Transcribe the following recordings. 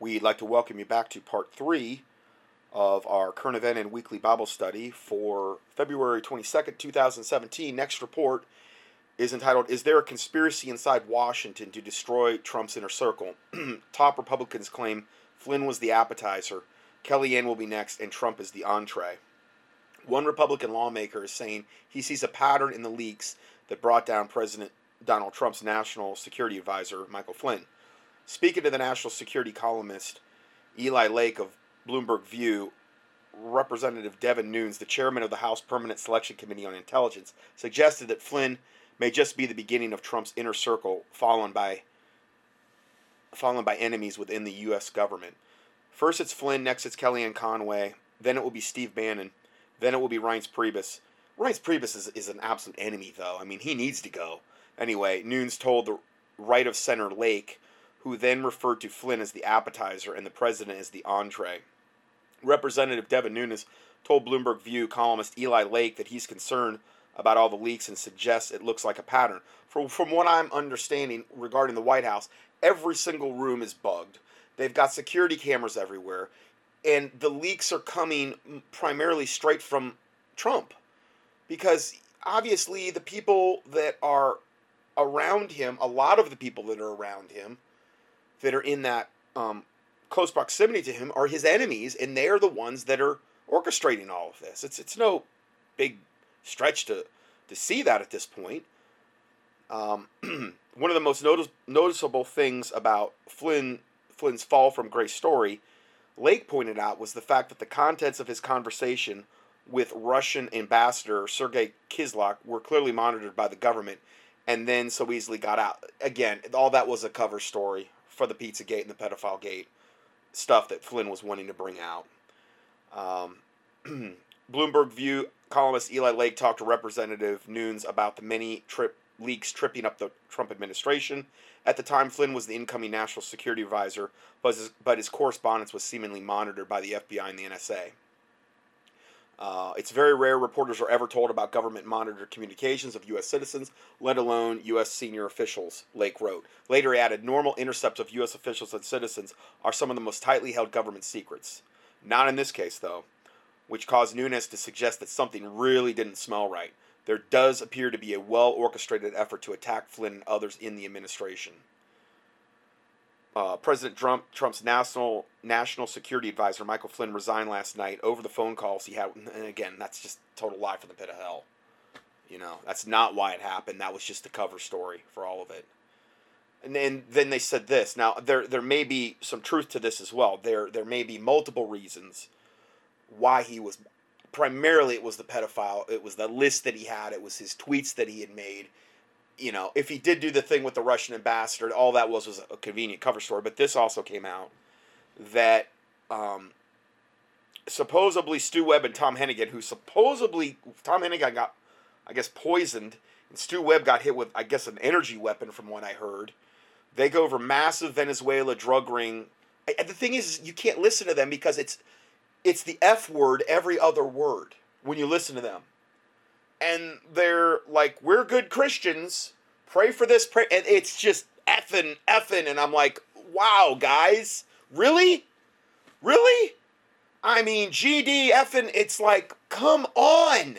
We'd like to welcome you back to part three of our current event and weekly Bible study for February 22nd, 2017. Next report is entitled Is There a Conspiracy Inside Washington to Destroy Trump's Inner Circle? Top Republicans claim Flynn was the appetizer, Kellyanne will be next, and Trump is the entree. One Republican lawmaker is saying he sees a pattern in the leaks that brought down President Donald Trump's national security advisor, Michael Flynn. Speaking to the national security columnist Eli Lake of Bloomberg View, Representative Devin Nunes, the chairman of the House Permanent Selection Committee on Intelligence, suggested that Flynn may just be the beginning of Trump's inner circle, followed by followed by enemies within the U.S. government. First, it's Flynn. Next, it's Kellyanne Conway. Then it will be Steve Bannon. Then it will be Reince Priebus. Reince Priebus is, is an absolute enemy, though. I mean, he needs to go. Anyway, Nunes told the right of center Lake who then referred to Flynn as the appetizer and the president as the entree. Representative Devin Nunes told Bloomberg View columnist Eli Lake that he's concerned about all the leaks and suggests it looks like a pattern. From, from what I'm understanding regarding the White House, every single room is bugged. They've got security cameras everywhere, and the leaks are coming primarily straight from Trump. Because obviously, the people that are around him, a lot of the people that are around him, that are in that um, close proximity to him are his enemies, and they are the ones that are orchestrating all of this. It's it's no big stretch to to see that at this point. Um, one of the most notice, noticeable things about Flynn Flynn's fall from grace story, Lake pointed out, was the fact that the contents of his conversation with Russian ambassador Sergei Kislyak were clearly monitored by the government, and then so easily got out. Again, all that was a cover story for the Pizzagate and the pedophile gate stuff that Flynn was wanting to bring out. Um, Bloomberg View columnist Eli Lake talked to Representative Nunes about the many trip leaks tripping up the Trump administration. At the time, Flynn was the incoming national security advisor, but his, but his correspondence was seemingly monitored by the FBI and the NSA. Uh, it's very rare reporters are ever told about government monitored communications of U.S. citizens, let alone U.S. senior officials, Lake wrote. Later he added, normal intercepts of U.S. officials and citizens are some of the most tightly held government secrets. Not in this case, though, which caused Nunes to suggest that something really didn't smell right. There does appear to be a well orchestrated effort to attack Flynn and others in the administration uh, President Trump, Trump's national national security advisor Michael Flynn resigned last night over the phone calls he had. And again, that's just total lie from the pit of hell. You know, that's not why it happened. That was just the cover story for all of it. And then then they said this. Now there there may be some truth to this as well. There there may be multiple reasons why he was. Primarily, it was the pedophile. It was the list that he had. It was his tweets that he had made you know, if he did do the thing with the Russian ambassador, all that was was a convenient cover story. But this also came out that um, supposedly Stew Webb and Tom Heneghan, who supposedly Tom Heneghan got, I guess, poisoned, and Stew Webb got hit with, I guess, an energy weapon, from what I heard. They go over massive Venezuela drug ring. And the thing is, you can't listen to them because it's it's the F word every other word when you listen to them and they're like, "We're good Christians. Pray for this. Pray," and it's just effing, effing, and I'm like, "Wow, guys, really, really." I mean, GD effing. It's like, come on.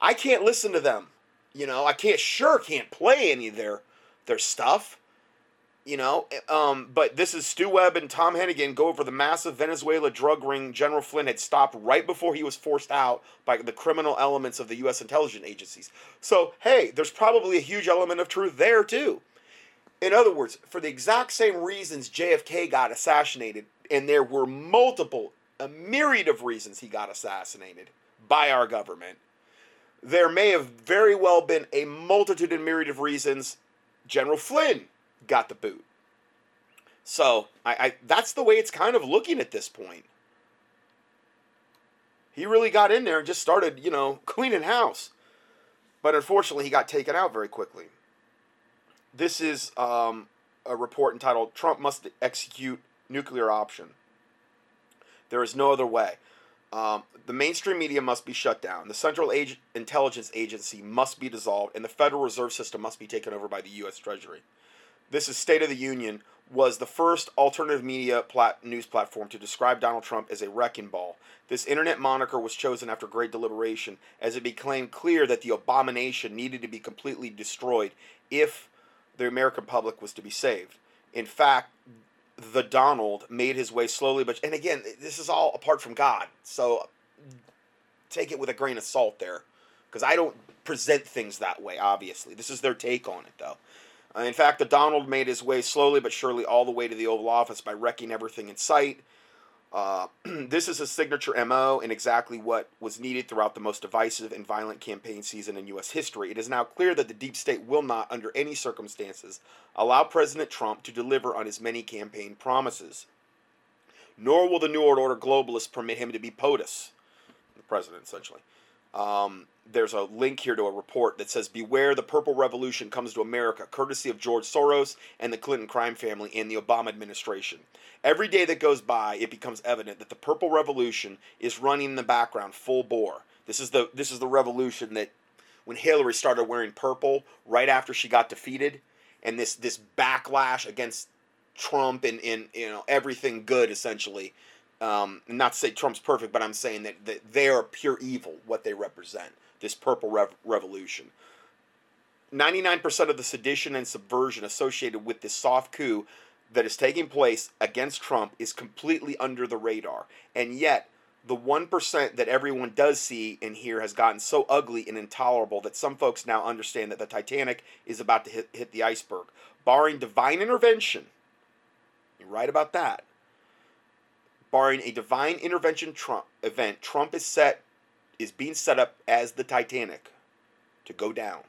I can't listen to them. You know, I can't sure can't play any of their their stuff you know. Um, but this is Stew Webb and Tom Heneghan go over the massive Venezuela drug ring General Flynn had stopped right before he was forced out by the criminal elements of the U.S. intelligence agencies. So, hey, there's probably a huge element of truth there, too. In other words, for the exact same reasons JFK got assassinated, and there were multiple, a myriad of reasons he got assassinated by our government, there may have very well been a multitude and myriad of reasons General Flynn got the boot. So I, I that's the way it's kind of looking at this point. He really got in there and just started, you know, cleaning house. But unfortunately, he got taken out very quickly. This is um, a report entitled Trump Must Execute Nuclear Option. There is no other way. Um, the mainstream media must be shut down. The Central Ag- Intelligence Agency must be dissolved, and the Federal Reserve System must be taken over by the U.S. Treasury. This is State of the Union was the first alternative media plat- news platform to describe Donald Trump as a wrecking ball. This internet moniker was chosen after great deliberation, as it became clear that the abomination needed to be completely destroyed if the American public was to be saved. In fact, the Donald made his way slowly, but and again, this is all apart from God, so take it with a grain of salt there, because I don't present things that way. Obviously, this is their take on it, though. Uh, in fact, the Donald made his way slowly but surely all the way to the Oval Office by wrecking everything in sight. Uh, this is a signature MO and exactly what was needed throughout the most divisive and violent campaign season in U.S. history. It is now clear that the deep state will not, under any circumstances, allow President Trump to deliver on his many campaign promises. Nor will the New World Order globalists permit him to be POTUS, the president essentially. Um, there's a link here to a report that says beware the purple revolution comes to america courtesy of george soros and the clinton crime family and the obama administration. Every day that goes by it becomes evident that the purple revolution is running in the background full bore. This is the this is the revolution that when hillary started wearing purple right after she got defeated and this this backlash against trump and, and you know everything good essentially um, not to say Trump's perfect, but I'm saying that, that they are pure evil, what they represent this purple rev- revolution. 99% of the sedition and subversion associated with this soft coup that is taking place against Trump is completely under the radar. And yet, the 1% that everyone does see and hear has gotten so ugly and intolerable that some folks now understand that the Titanic is about to hit, hit the iceberg. Barring divine intervention, you're right about that. Barring a divine intervention Trump event, Trump is set is being set up as the Titanic to go down.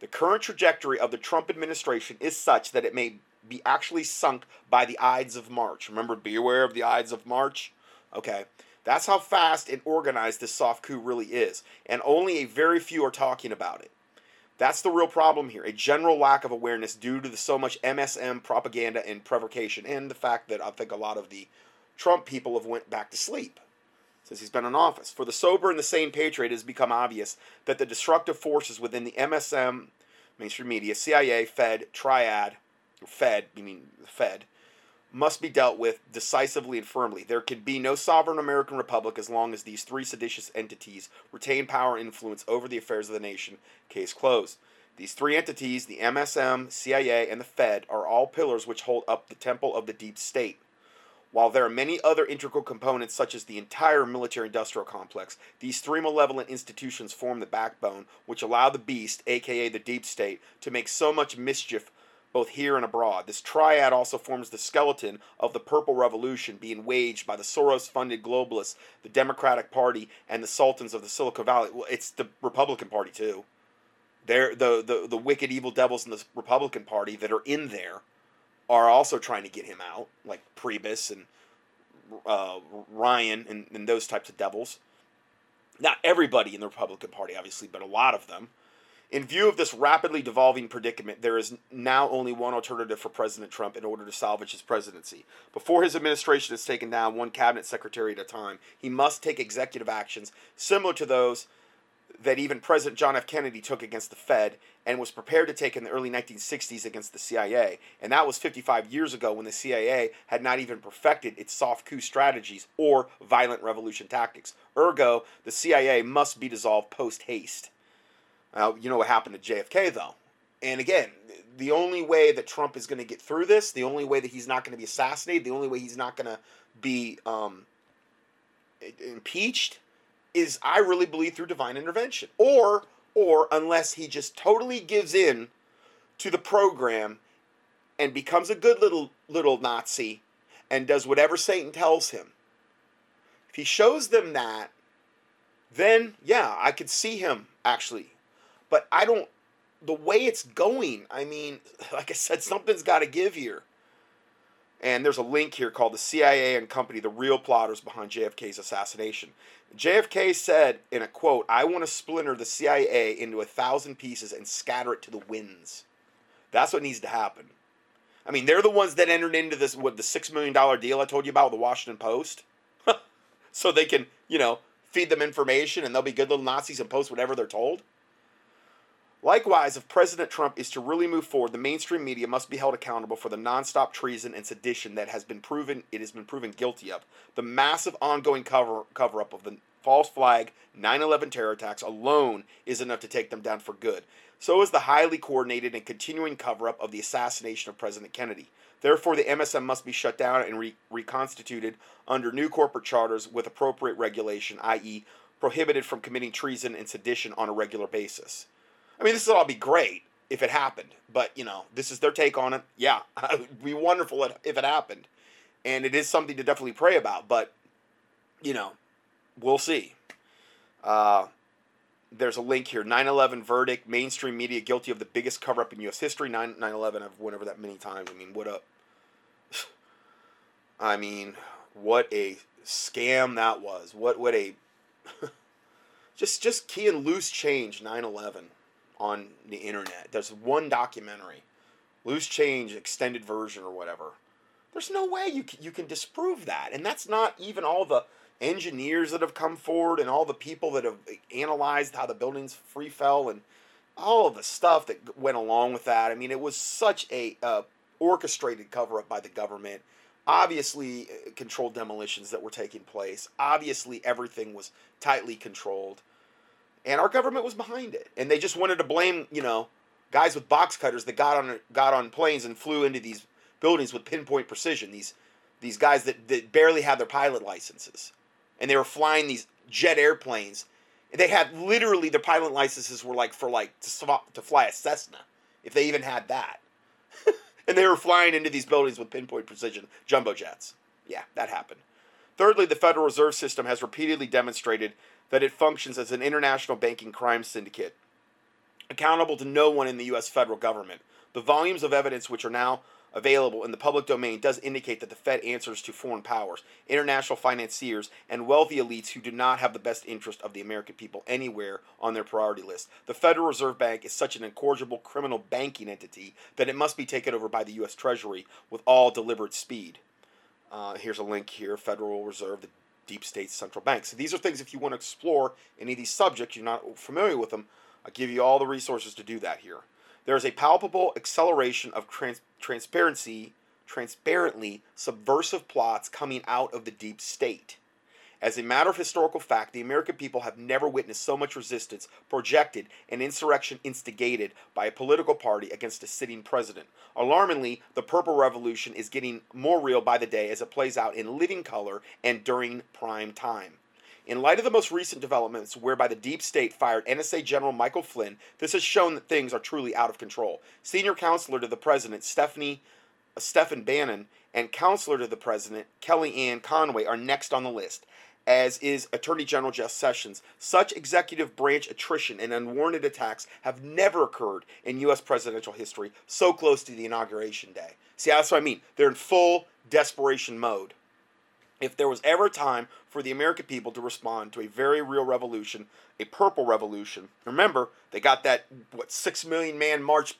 The current trajectory of the Trump administration is such that it may be actually sunk by the Ides of March. Remember, beware of the Ides of March? Okay. That's how fast and organized this soft coup really is, and only a very few are talking about it. That's the real problem here a general lack of awareness due to the so much MSM propaganda and provocation, and the fact that I think a lot of the Trump people have went back to sleep since he's been in office. For the sober and the sane patriot, it has become obvious that the destructive forces within the MSM, mainstream media, CIA, Fed, Triad, Fed, you mean the Fed, must be dealt with decisively and firmly. There can be no sovereign American republic as long as these three seditious entities retain power and influence over the affairs of the nation. Case closed. These three entities, the MSM, CIA, and the Fed, are all pillars which hold up the temple of the deep state. While there are many other integral components, such as the entire military industrial complex, these three malevolent institutions form the backbone which allow the beast, aka the deep state, to make so much mischief both here and abroad. This triad also forms the skeleton of the Purple Revolution being waged by the Soros funded globalists, the Democratic Party, and the sultans of the Silicon Valley. Well, it's the Republican Party, too. They're the, the, the wicked evil devils in the Republican Party that are in there are also trying to get him out, like Priebus and uh, Ryan and, and those types of devils. Not everybody in the Republican Party, obviously, but a lot of them. In view of this rapidly devolving predicament, there is now only one alternative for President Trump in order to salvage his presidency. Before his administration has taken down one cabinet secretary at a time, he must take executive actions similar to those that even President John F. Kennedy took against the Fed and was prepared to take in the early 1960s against the CIA. And that was 55 years ago when the CIA had not even perfected its soft coup strategies or violent revolution tactics. Ergo, the CIA must be dissolved post haste. Uh, you know what happened to JFK, though. And again, the only way that Trump is going to get through this, the only way that he's not going to be assassinated, the only way he's not going to be um, impeached is I really believe through divine intervention. Or or unless he just totally gives in to the program and becomes a good little little Nazi and does whatever Satan tells him. If he shows them that, then yeah, I could see him actually. But I don't the way it's going, I mean, like I said, something's got to give here. And there's a link here called the CIA and Company, the real plotters behind JFK's assassination. JFK said in a quote, I want to splinter the CIA into a thousand pieces and scatter it to the winds. That's what needs to happen. I mean, they're the ones that entered into this with the six million dollar deal I told you about with the Washington Post. so they can, you know, feed them information and they'll be good little Nazis and post whatever they're told. Likewise, if President Trump is to really move forward, the mainstream media must be held accountable for the nonstop treason and sedition that has been proven it has been proven guilty of. The massive ongoing cover cover up of the false flag 9/11 terror attacks alone is enough to take them down for good. So is the highly coordinated and continuing cover up of the assassination of President Kennedy. Therefore, the MSM must be shut down and re- reconstituted under new corporate charters with appropriate regulation, i.e., prohibited from committing treason and sedition on a regular basis. I mean, this would all be great if it happened, but you know, this is their take on it. Yeah, it would be wonderful if it happened, and it is something to definitely pray about. But you know, we'll see. Uh, there's a link here 9-11 verdict mainstream media guilty of the biggest cover-up in u.s history 9 9-11 i've went over that many times i mean what a i mean what a scam that was what what a just just key and loose change 9-11 on the internet there's one documentary loose change extended version or whatever there's no way you can, you can disprove that and that's not even all the engineers that have come forward and all the people that have analyzed how the buildings free fell and all of the stuff that went along with that. I mean, it was such a uh, orchestrated cover up by the government. Obviously, uh, controlled demolitions that were taking place. Obviously, everything was tightly controlled, and our government was behind it. And they just wanted to blame, you know, guys with box cutters that got on got on planes and flew into these buildings with pinpoint precision. These these guys that, that barely had their pilot licenses and they were flying these jet airplanes. They had literally their pilot licenses were like for like to, swap, to fly a Cessna, if they even had that. and they were flying into these buildings with pinpoint precision jumbo jets. Yeah, that happened. Thirdly, the Federal Reserve System has repeatedly demonstrated that it functions as an international banking crime syndicate, accountable to no one in the U.S. federal government. The volumes of evidence which are now available in the public domain does indicate that the Fed answers to foreign powers, international financiers, and wealthy elites who do not have the best interest of the American people anywhere on their priority list. The Federal Reserve Bank is such an incorrigible criminal banking entity that it must be taken over by the U.S. Treasury with all deliberate speed. Uh, here's a link here Federal Reserve, the deep state central bank. So these are things, if you want to explore any of these subjects, you're not familiar with them, I'll give you all the resources to do that here. There is a palpable acceleration of trans- transparency, transparently subversive plots coming out of the deep state. As a matter of historical fact, the American people have never witnessed so much resistance projected and insurrection instigated by a political party against a sitting president. Alarmingly, the Purple Revolution is getting more real by the day as it plays out in living color and during prime time. In light of the most recent developments, whereby the deep state fired NSA General Michael Flynn, this has shown that things are truly out of control. Senior counselor to the president, Stephanie uh, Stephen Bannon, and counselor to the president, Kellyanne Conway, are next on the list, as is Attorney General Jeff Sessions. Such executive branch attrition and unwarranted attacks have never occurred in U.S. presidential history so close to the inauguration day. See, that's what I mean. They're in full desperation mode if there was ever a time for the American people to respond to a very real revolution, a purple revolution, remember, they got that, what, six million man march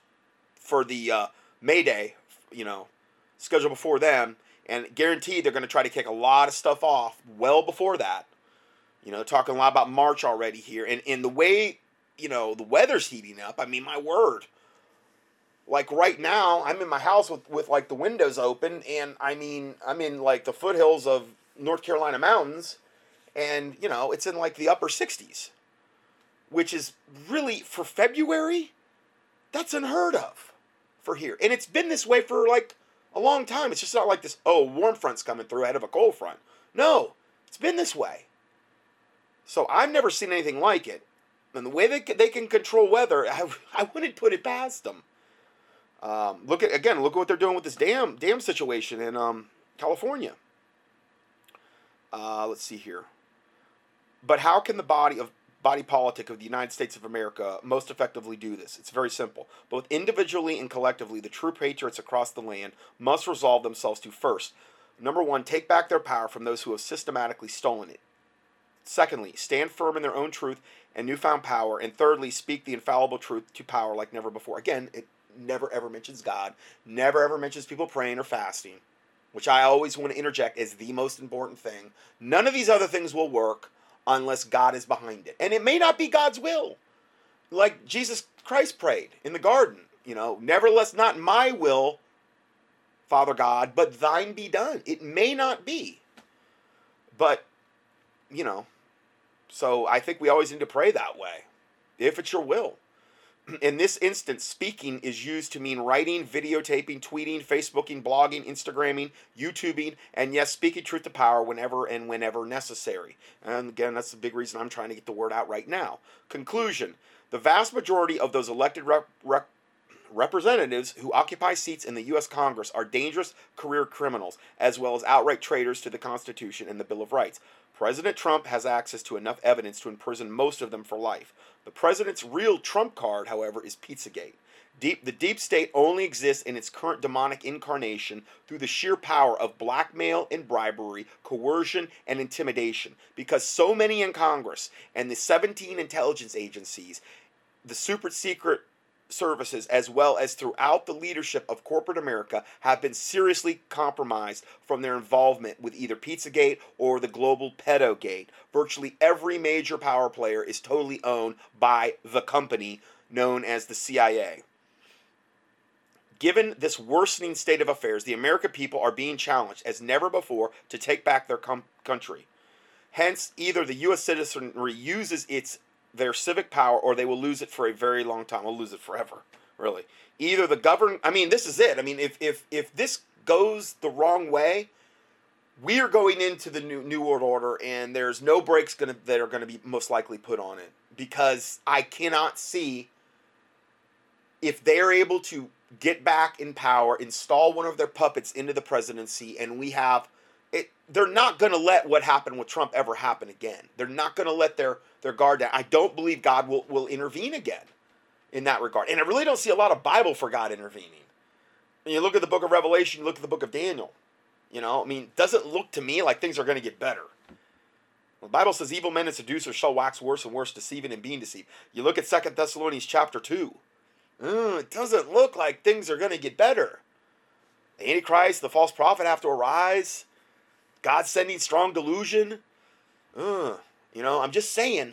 for the uh, May Day, you know, scheduled before them, and guaranteed they're going to try to kick a lot of stuff off well before that. You know, talking a lot about March already here. And, in the way, you know, the weather's heating up, I mean, my word. Like right now, I'm in my house with, with like the windows open, and I mean, I'm in like the foothills of North Carolina mountains, and you know, it's in like the upper 60s, which is really for February, that's unheard of for here. And it's been this way for like a long time. It's just not like this, oh, warm front's coming through ahead of a cold front. No, it's been this way. So I've never seen anything like it. And the way they, they can control weather, I, I wouldn't put it past them. Um, look at again. Look at what they're doing with this dam dam situation in um, California. Uh, let's see here. But how can the body of body politic of the United States of America most effectively do this? It's very simple. Both individually and collectively, the true patriots across the land must resolve themselves to first, number one, take back their power from those who have systematically stolen it. Secondly, stand firm in their own truth and newfound power. And thirdly, speak the infallible truth to power like never before. Again, it never ever mentions God, never ever mentions people praying or fasting, which I always want to interject as the most important thing. None of these other things will work unless God is behind it. And it may not be God's will. Like Jesus Christ prayed in the garden. You know, nevertheless, not my will, Father God, but thine be done. It may not be. But, you know, so I think we always need to pray that way, if it's your will. In this instance, speaking is used to mean writing, videotaping, tweeting, Facebooking, blogging, Instagramming, YouTubing, and yes, speaking truth to power whenever and whenever necessary. And again, that's the big reason I'm trying to get the word out right now. Conclusion The vast majority of those elected rep- rep- representatives who occupy seats in the U.S. Congress are dangerous career criminals, as well as outright traitors to the Constitution and the Bill of Rights. President Trump has access to enough evidence to imprison most of them for life. The president's real trump card, however, is Pizzagate. Deep, the deep state only exists in its current demonic incarnation through the sheer power of blackmail and bribery, coercion and intimidation. Because so many in Congress and the 17 intelligence agencies, the super secret services as well as throughout the leadership of corporate America have been seriously compromised from their involvement with either Pizzagate or the global pedo gate. Virtually every major power player is totally owned by the company known as the CIA. Given this worsening state of affairs, the American people are being challenged as never before to take back their com- country. Hence, either the U.S. citizenry uses its their civic power or they will lose it for a very long time. We'll lose it forever, really. Either the govern I mean, this is it. I mean, if if if this goes the wrong way, we are going into the new new world order and there's no brakes gonna that are gonna be most likely put on it because I cannot see if they're able to get back in power, install one of their puppets into the presidency, and we have it they're not going to let what happened with Trump ever happen again. They're not going to let their their guard down. I don't believe God will will intervene again in that regard. And I really don't see a lot of Bible for God intervening. When you look at the book of Revelation, you look at the book of Daniel. You know, I mean, doesn't look to me like things are going to get better. The Bible says evil men and seducers shall wax worse and worse, deceiving and being deceived. You look at Second Thessalonians chapter 2. Uh, it doesn't look like things are going to get better. The Antichrist, the false prophet have to arise. God sending strong delusion. Uh, you know, I'm just saying.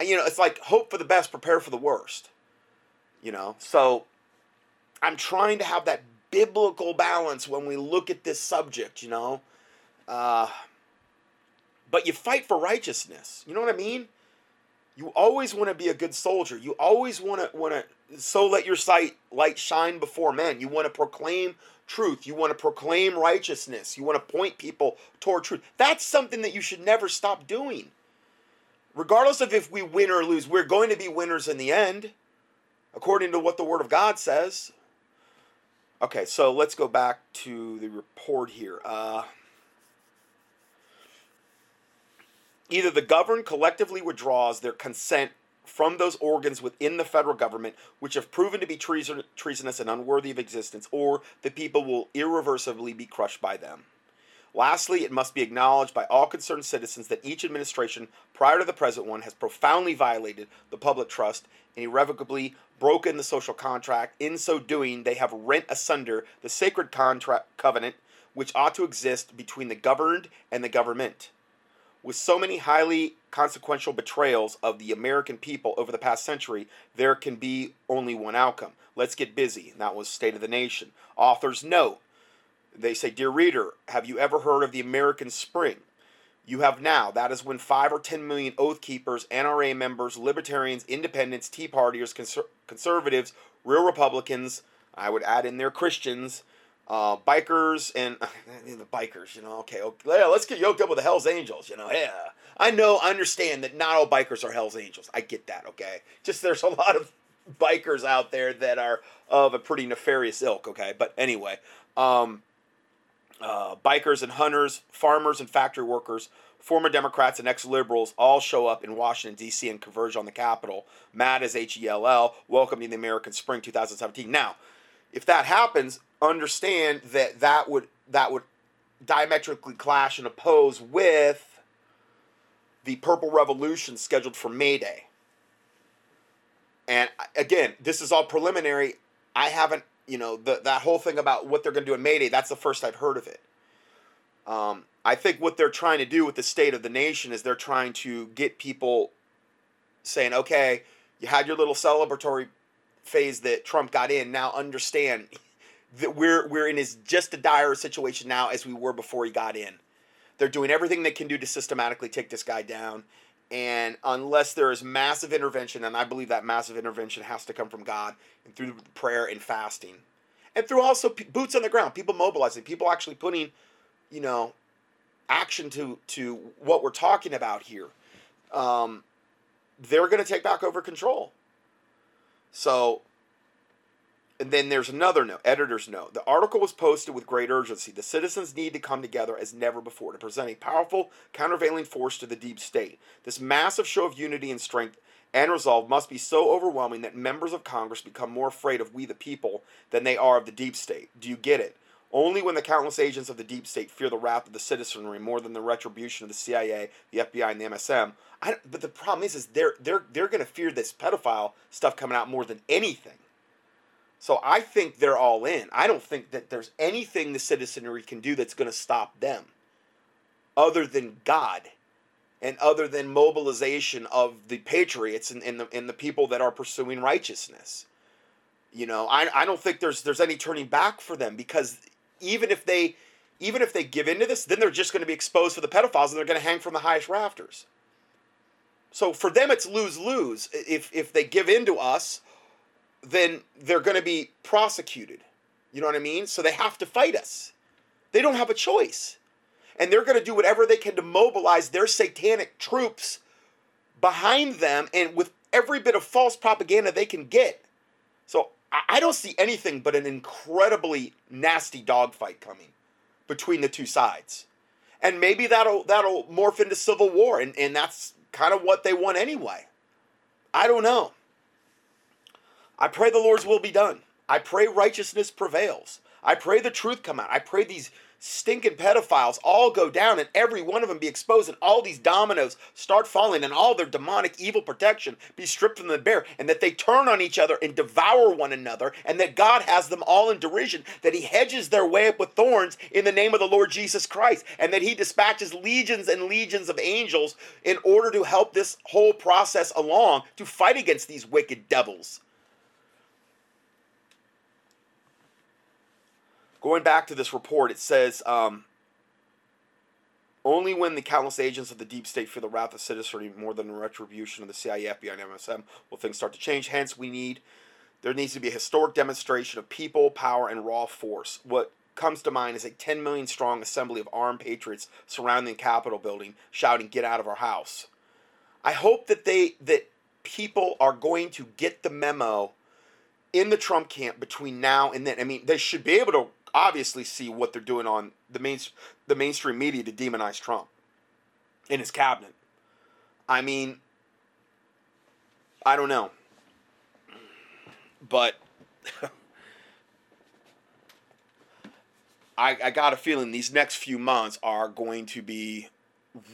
You know, it's like hope for the best, prepare for the worst. You know, so I'm trying to have that biblical balance when we look at this subject, you know. Uh, but you fight for righteousness. You know what I mean? You always want to be a good soldier. You always want to want to so let your sight light shine before men. You want to proclaim truth. You want to proclaim righteousness. You want to point people toward truth. That's something that you should never stop doing. Regardless of if we win or lose, we're going to be winners in the end, according to what the Word of God says. Okay, so let's go back to the report here. Uh, either the governed collectively withdraws their consent from those organs within the federal government which have proven to be treason, treasonous and unworthy of existence, or the people will irreversibly be crushed by them. Lastly, it must be acknowledged by all concerned citizens that each administration prior to the present one has profoundly violated the public trust and irrevocably broken the social contract. In so doing, they have rent asunder the sacred contract covenant which ought to exist between the governed and the government. With so many highly consequential betrayals of the American people over the past century, there can be only one outcome. Let's get busy. And that was State of the Nation. Authors note they say, Dear reader, have you ever heard of the American Spring? You have now. That is when five or ten million Oath Keepers, NRA members, Libertarians, Independents, Tea Partiers, conser- Conservatives, real Republicans, I would add in there Christians, uh, bikers, and the bikers, you know, okay, okay, yeah, let's get yoked up with the Hells Angels, you know, yeah. I know, I understand that not all bikers are Hells Angels. I get that, okay? Just there's a lot of bikers out there that are of a pretty nefarious ilk, okay? But anyway, um, uh, bikers and hunters, farmers and factory workers, former Democrats and ex liberals all show up in Washington, D.C. and converge on the Capitol. MAD as H E L L, welcoming the American Spring 2017. Now, if that happens, understand that that would, that would diametrically clash and oppose with the Purple Revolution scheduled for May Day. And again, this is all preliminary. I haven't you know, the, that whole thing about what they're going to do in Mayday, that's the first I've heard of it. Um, I think what they're trying to do with the state of the nation is they're trying to get people saying, okay, you had your little celebratory phase that Trump got in now understand that we're we're in as just a dire situation now as we were before he got in. They're doing everything they can do to systematically take this guy down. And unless there is massive intervention, and I believe that massive intervention has to come from God and through prayer and fasting, and through also boots on the ground, people mobilizing, people actually putting, you know, action to to what we're talking about here. Um, they're going to take back over control. So and then there's another note, editor's note. The article was posted with great urgency. The citizens need to come together as never before to present a powerful countervailing force to the deep state. This massive show of unity and strength and resolve must be so overwhelming that members of Congress become more afraid of we the people than they are of the deep state. Do you get it? Only when the countless agents of the deep state fear the wrath of the citizenry more than the retribution of the CIA, the FBI, and the MSM. But the problem is, is they're they're they're going to fear this pedophile stuff coming out more than anything. So I think they're all in. I don't think that there's anything the citizenry can do that's going to stop them other than God and other than mobilization of the patriots and, and, the, and the people that are pursuing righteousness. You know, I, I don't think there's there's any turning back for them because even if they even if they give into this, then they're just going to be exposed to the pedophiles and they're going to hang from the highest rafters. So for them, it's lose lose. If if they give in to us, then they're going to be prosecuted. You know what I mean? So they have to fight us. They don't have a choice. And they're going to do whatever they can to mobilize their satanic troops behind them and with every bit of false propaganda they can get. So I don't see anything but an incredibly nasty dogfight coming between the two sides. And maybe that'll that'll morph into civil war and, and that's kind of what they want anyway. I don't know. I pray the Lord's will be done. I pray righteousness prevails. I pray the truth come out. I pray these stinking pedophiles all go down and every one of them be exposed and all these dominoes start falling and all their demonic evil protection be stripped from the bear and that they turn on each other and devour one another and that God has them all in derision, that he hedges their way up with thorns in the name of the Lord Jesus Christ and that he dispatches legions and legions of angels in order to help this whole process along to fight against these wicked devils. Going back to this report, it says um, only when the countless agents of the deep state fear the wrath of citizenry more than the retribution of the CIA, FBI, and MSM will things start to change. Hence, we need there needs to be a historic demonstration of people, power, and raw force. What comes to mind is a 10 million strong assembly of armed patriots surrounding the Capitol building, shouting, "Get out of our house!" I hope that they that people are going to get the memo in the Trump camp between now and then. I mean, they should be able to obviously see what they're doing on the main the mainstream media to demonize Trump in his cabinet. I mean, I don't know, but I, I got a feeling these next few months are going to be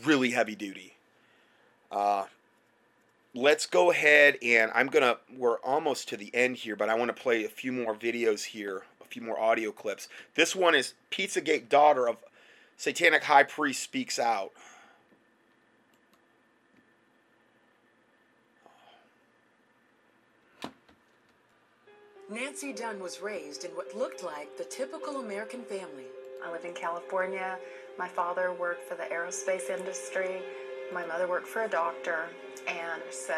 really heavy duty. Uh, let's go ahead and I'm gonna we're almost to the end here, but I want to play a few more videos here a few more audio clips. This one is Pizzagate daughter of Satanic High Priest speaks out. Nancy Dunn was raised in what looked like the typical American family. I live in California. My father worked for the aerospace industry. My mother worked for a doctor. And so,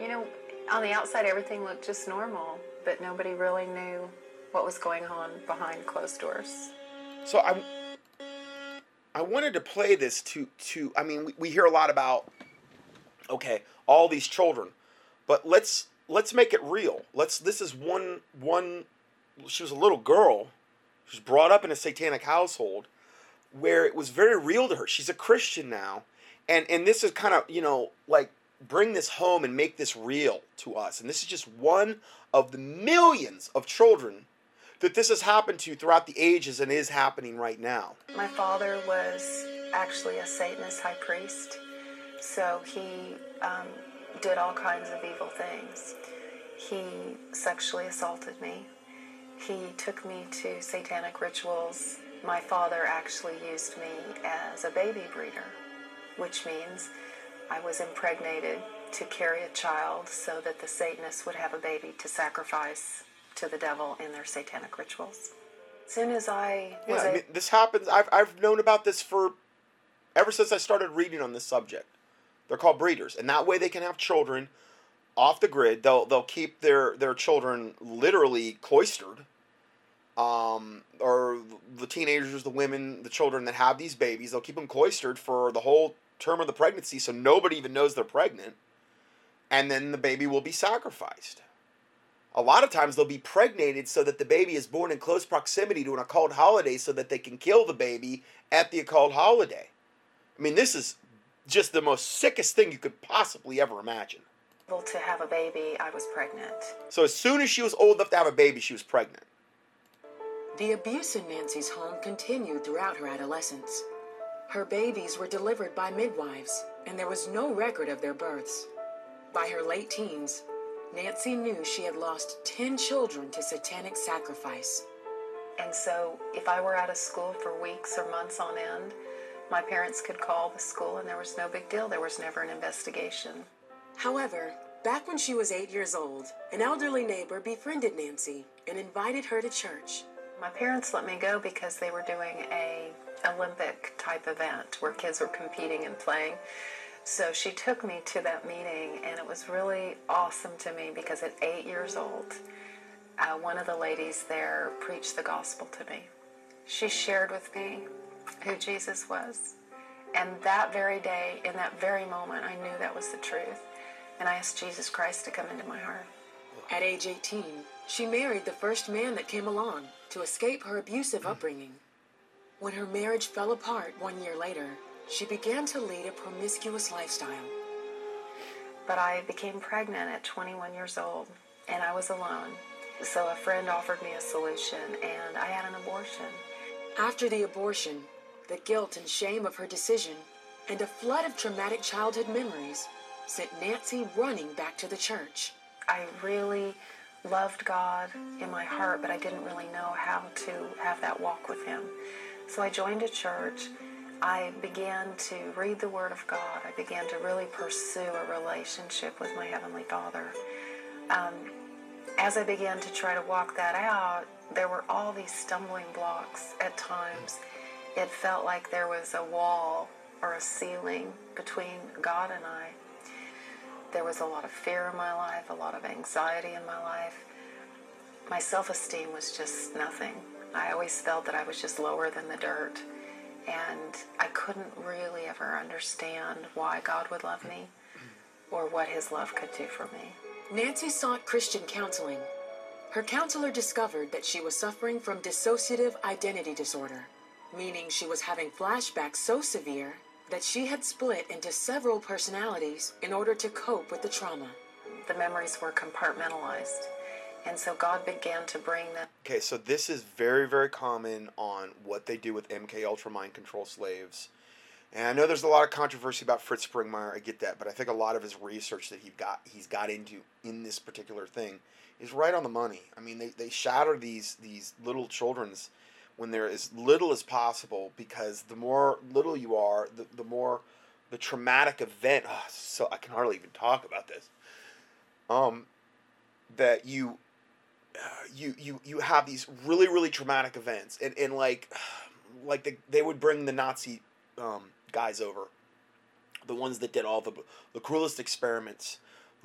you know, on the outside, everything looked just normal, but nobody really knew what was going on behind closed doors. So I, I wanted to play this to to. I mean, we, we hear a lot about okay, all these children, but let's let's make it real. Let's. This is one one. She was a little girl. She was brought up in a satanic household, where it was very real to her. She's a Christian now, and and this is kind of you know like bring this home and make this real to us. And this is just one of the millions of children that this has happened to throughout the ages and is happening right now. My father was actually a Satanist high priest, so he um, did all kinds of evil things. He sexually assaulted me. He took me to satanic rituals. My father actually used me as a baby breeder, which means I was impregnated to carry a child so that the Satanists would have a baby to sacrifice to the devil in their satanic rituals. As soon as I Yeah, I a- mean, this happens. I've, I've known about this for ever since I started reading on this subject. They're called breeders, and that way they can have children off the grid. They'll they'll keep their their children literally cloistered. Um, or the teenagers, the women, the children that have these babies, they'll keep them cloistered for the whole term of the pregnancy, so nobody even knows they're pregnant, and then the baby will be sacrificed. A lot of times they'll be pregnated so that the baby is born in close proximity to an occult holiday so that they can kill the baby at the occult holiday. I mean, this is just the most sickest thing you could possibly ever imagine. to have a baby, I was pregnant. So as soon as she was old enough to have a baby, she was pregnant. The abuse in Nancy's home continued throughout her adolescence. Her babies were delivered by midwives, and there was no record of their births. By her late teens, Nancy knew she had lost 10 children to satanic sacrifice. And so, if I were out of school for weeks or months on end, my parents could call the school and there was no big deal. There was never an investigation. However, back when she was eight years old, an elderly neighbor befriended Nancy and invited her to church. My parents let me go because they were doing a Olympic type event where kids were competing and playing. So she took me to that meeting, and it was really awesome to me because at eight years old, uh, one of the ladies there preached the gospel to me. She shared with me who Jesus was. And that very day, in that very moment, I knew that was the truth. And I asked Jesus Christ to come into my heart. At age 18, she married the first man that came along to escape her abusive upbringing. When her marriage fell apart one year later, she began to lead a promiscuous lifestyle. But I became pregnant at 21 years old and I was alone. So a friend offered me a solution and I had an abortion. After the abortion, the guilt and shame of her decision and a flood of traumatic childhood memories sent Nancy running back to the church. I really loved God in my heart, but I didn't really know how to have that walk with Him. So I joined a church. I began to read the Word of God. I began to really pursue a relationship with my Heavenly Father. Um, as I began to try to walk that out, there were all these stumbling blocks at times. It felt like there was a wall or a ceiling between God and I. There was a lot of fear in my life, a lot of anxiety in my life. My self esteem was just nothing. I always felt that I was just lower than the dirt. And I couldn't really ever understand why God would love me or what His love could do for me. Nancy sought Christian counseling. Her counselor discovered that she was suffering from dissociative identity disorder, meaning she was having flashbacks so severe that she had split into several personalities in order to cope with the trauma. The memories were compartmentalized. And so God began to bring them. Okay, so this is very, very common on what they do with MK Ultra mind control slaves. And I know there's a lot of controversy about Fritz Springmeier. I get that, but I think a lot of his research that he got he's got into in this particular thing is right on the money. I mean, they, they shatter these these little children's when they're as little as possible because the more little you are, the, the more the traumatic event. Oh, so I can hardly even talk about this. Um, that you you you you have these really really traumatic events and, and like like the, they would bring the nazi um, guys over. The ones that did all the the cruelest experiments.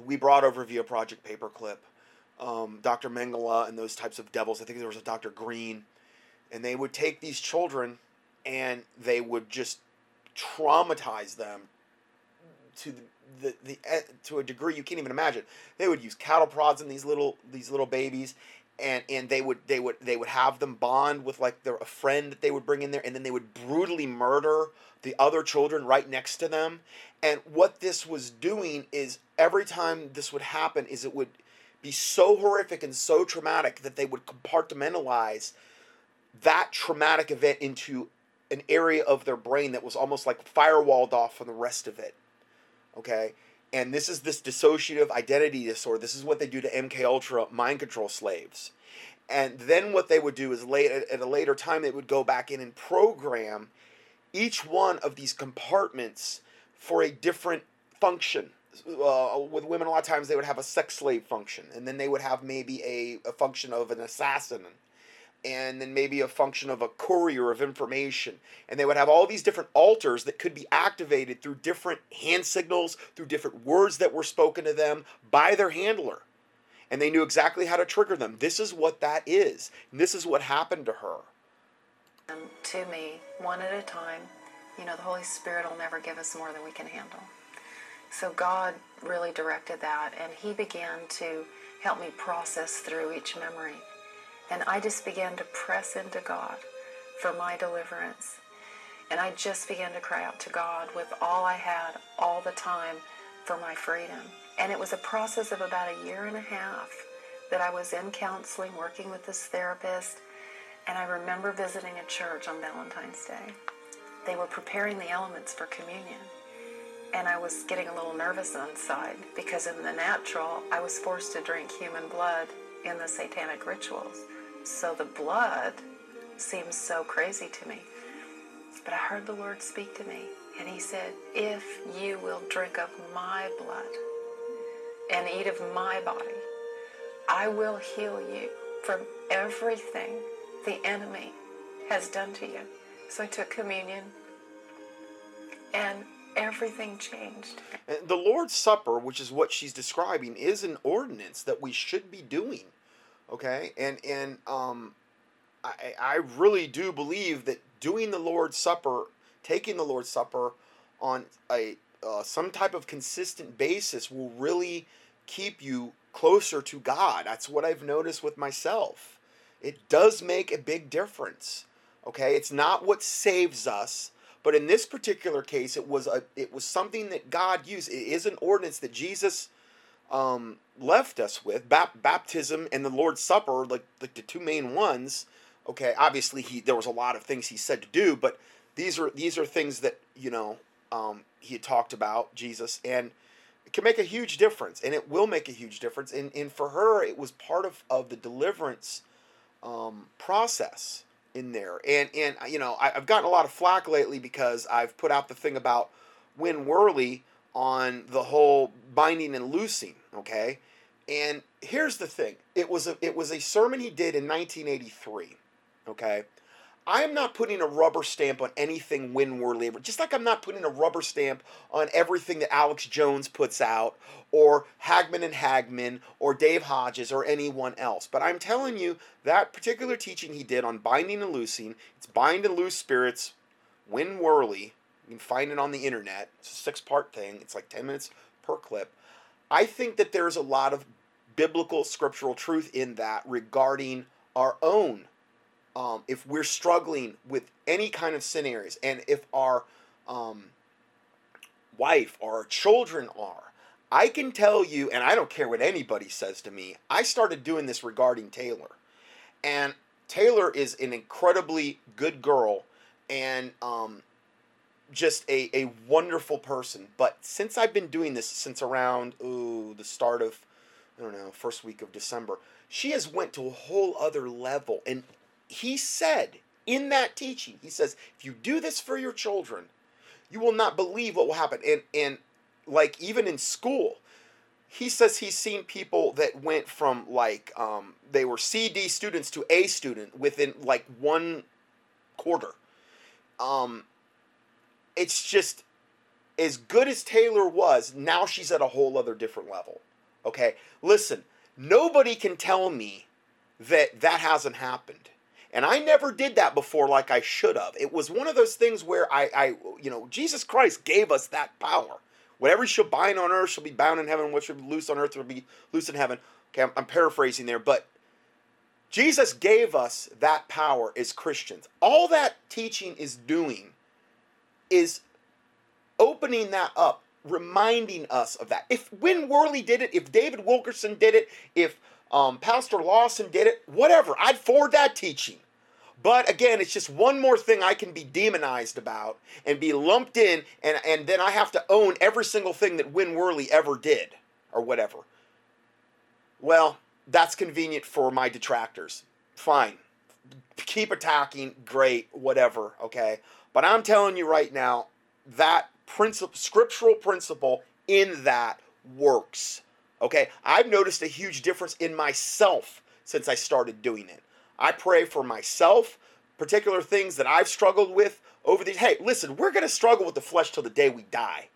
We brought over via project paperclip um, dr mengele and those types of devils. I think there was a dr green. And they would take these children and they would just traumatize them to the, the, eh, to a degree you can't even imagine. They would use cattle prods in these little these little babies, and and they would they would they would have them bond with like their a friend that they would bring in there, and then they would brutally murder the other children right next to them. And what this was doing is every time this would happen, is it would be so horrific and so traumatic that they would compartmentalize that traumatic event into an area of their brain that was almost like firewalled off from the rest of it okay? And this is this dissociative identity disorder. This is what they do to mk ultra mind control slaves. And then what they would do is late at a later time they would go back in and program each one of these compartments for a different function. Uh, with women, a lot of times they would have a sex slave function, and then they would have maybe a, a function of an assassin, and then maybe a function of a courier of information. And they would have all these different alters that could be activated through different hand signals, through different words that were spoken to them by their handler. And they knew exactly how to trigger them. This is what that is. And this is what happened to her. To me, one at a time. You know, the Holy Spirit will never give us more than we can handle. So God really directed that, and He began to help me process through each memory. And I just began to press into God for my deliverance. And I just began to cry out to God with all I had, all the time, for my freedom. And it was a process of about a year and a half that I was in counseling, working with this therapist. And I remember visiting a church on Valentine's Day. They were preparing the elements for communion. And I was getting a little nervous inside because in the natural, I was forced to drink human blood in the satanic rituals. So the blood seems so crazy to me. But I heard the Lord speak to me, and He said, If you will drink of my blood and eat of my body, I will heal you from everything the enemy has done to you. So I took communion, and everything changed. The Lord's Supper, which is what she's describing, is an ordinance that we should be doing. Okay, and and um, I I really do believe that doing the Lord's Supper, taking the Lord's Supper on a uh, some type of consistent basis will really keep you closer to God. That's what I've noticed with myself. It does make a big difference. Okay, it's not what saves us, but in this particular case, it was a it was something that God used. It is an ordinance that Jesus um, left us with bap- baptism and the Lord's Supper, like, like the two main ones. Okay, obviously he there was a lot of things he said to do, but these are these are things that you know um, he talked about Jesus, and it can make a huge difference, and it will make a huge difference. And and for her, it was part of of the deliverance um, process in there. And and you know I, have gotten a lot of flack lately because I've put out the thing about Win Worley on the whole binding and loosing, okay? And here's the thing. It was a it was a sermon he did in 1983, okay? I am not putting a rubber stamp on anything Win Worley, just like I'm not putting a rubber stamp on everything that Alex Jones puts out, or Hagmann and Hagmann, or Dave Hodges, or anyone else. But I'm telling you, that particular teaching he did on binding and loosing, it's bind and loose spirits, Win Worley, you can find it on the internet. It's a six part thing, it's like 10 minutes per clip. I think that there's a lot of biblical scriptural truth in that regarding our own. Um, if we're struggling with any kind of sin areas, and if our um, wife or our children are, I can tell you, and I don't care what anybody says to me, I started doing this regarding Taylor. And Taylor is an incredibly good girl, and um, just a, a wonderful person. But since I've been doing this since around ooh, the start of I don't know, first week of December, she has went to a whole other level. And he said in that teaching, he says, if you do this for your children, you will not believe what will happen. And and like even in school, he says he's seen people that went from like um, they were CD students to A student within like one quarter. Um, it's just as good as Taylor was, now she's at a whole other different level. Okay? Listen, nobody can tell me that that hasn't happened. And I never did that before like I should have. It was one of those things where I, I you know, Jesus Christ gave us that power. Whatever shall bind on earth shall be bound in heaven. What shall be loose on earth will be loose in heaven. Okay, I'm, I'm paraphrasing there, but Jesus gave us that power as Christians. All that teaching is doing is opening that up, reminding us of that. If Win Worley did it, if David Wilkerson did it, if um, Pastor Lawson did it, whatever, I'd forward that teaching. But again, it's just one more thing I can be demonized about and be lumped in, and, and then I have to own every single thing that Win Worley ever did, or whatever. Well, that's convenient for my detractors. Fine. Keep attacking, great, whatever, okay? But I'm telling you right now, that principle, scriptural principle in that works. Okay? I've noticed a huge difference in myself since I started doing it. I pray for myself, particular things that I've struggled with over these. Hey, listen, we're going to struggle with the flesh till the day we die.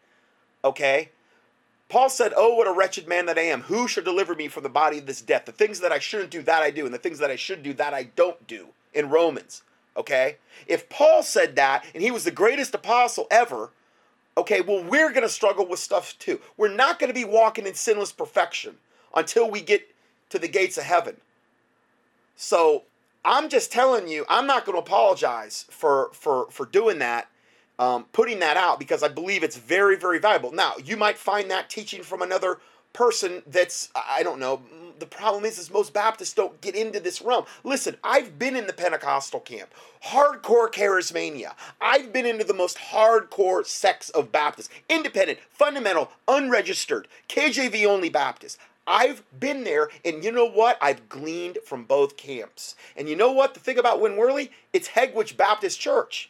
Okay? Paul said, Oh, what a wretched man that I am. Who shall deliver me from the body of this death? The things that I shouldn't do, that I do, and the things that I should do, that I don't do in Romans. Okay? If Paul said that, and he was the greatest apostle ever, okay, well, we're going to struggle with stuff too. We're not going to be walking in sinless perfection until we get to the gates of heaven. So I'm just telling you, I'm not going to apologize for, for, for doing that um, putting that out because I believe it's very, very valuable. Now, you might find that teaching from another person that's, I don't know, the problem is, is most Baptists don't get into this realm. Listen, I've been in the Pentecostal camp, hardcore charismania. I've been into the most hardcore sects of Baptists, independent, fundamental, unregistered, KJV only Baptists. I've been there, and you know what? I've gleaned from both camps. And you know what? The thing about Win Worley, it's Hegewisch Baptist Church.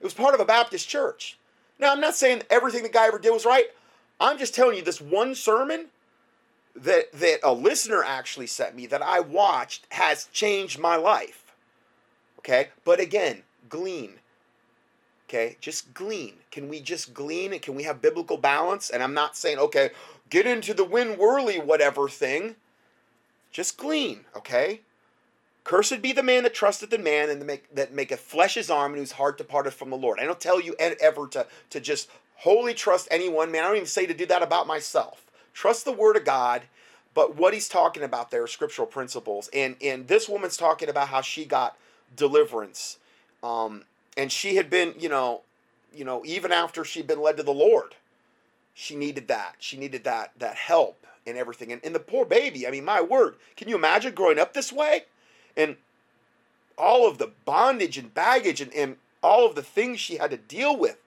It was part of a Baptist church. Now, I'm not saying everything the guy ever did was right. I'm just telling you this one sermon that that a listener actually sent me that I watched has changed my life. Okay? But again, glean. Okay? Just glean. Can we just glean and can we have biblical balance? And I'm not saying, okay, get into the Win Worley whatever thing. Just glean, okay? Cursed be the man that trusteth in man and make, that maketh flesh his arm and whose heart departeth from the Lord. I don't tell you ever to, to just wholly trust anyone, man. I don't even say to do that about myself. Trust the word of God, but what he's talking about there are scriptural principles. And, and this woman's talking about how she got deliverance. Um, and she had been, you know, you know, even after she'd been led to the Lord, she needed that. She needed that that help and everything. And, and the poor baby, I mean, my word, can you imagine growing up this way? and all of the bondage and baggage and, and all of the things she had to deal with.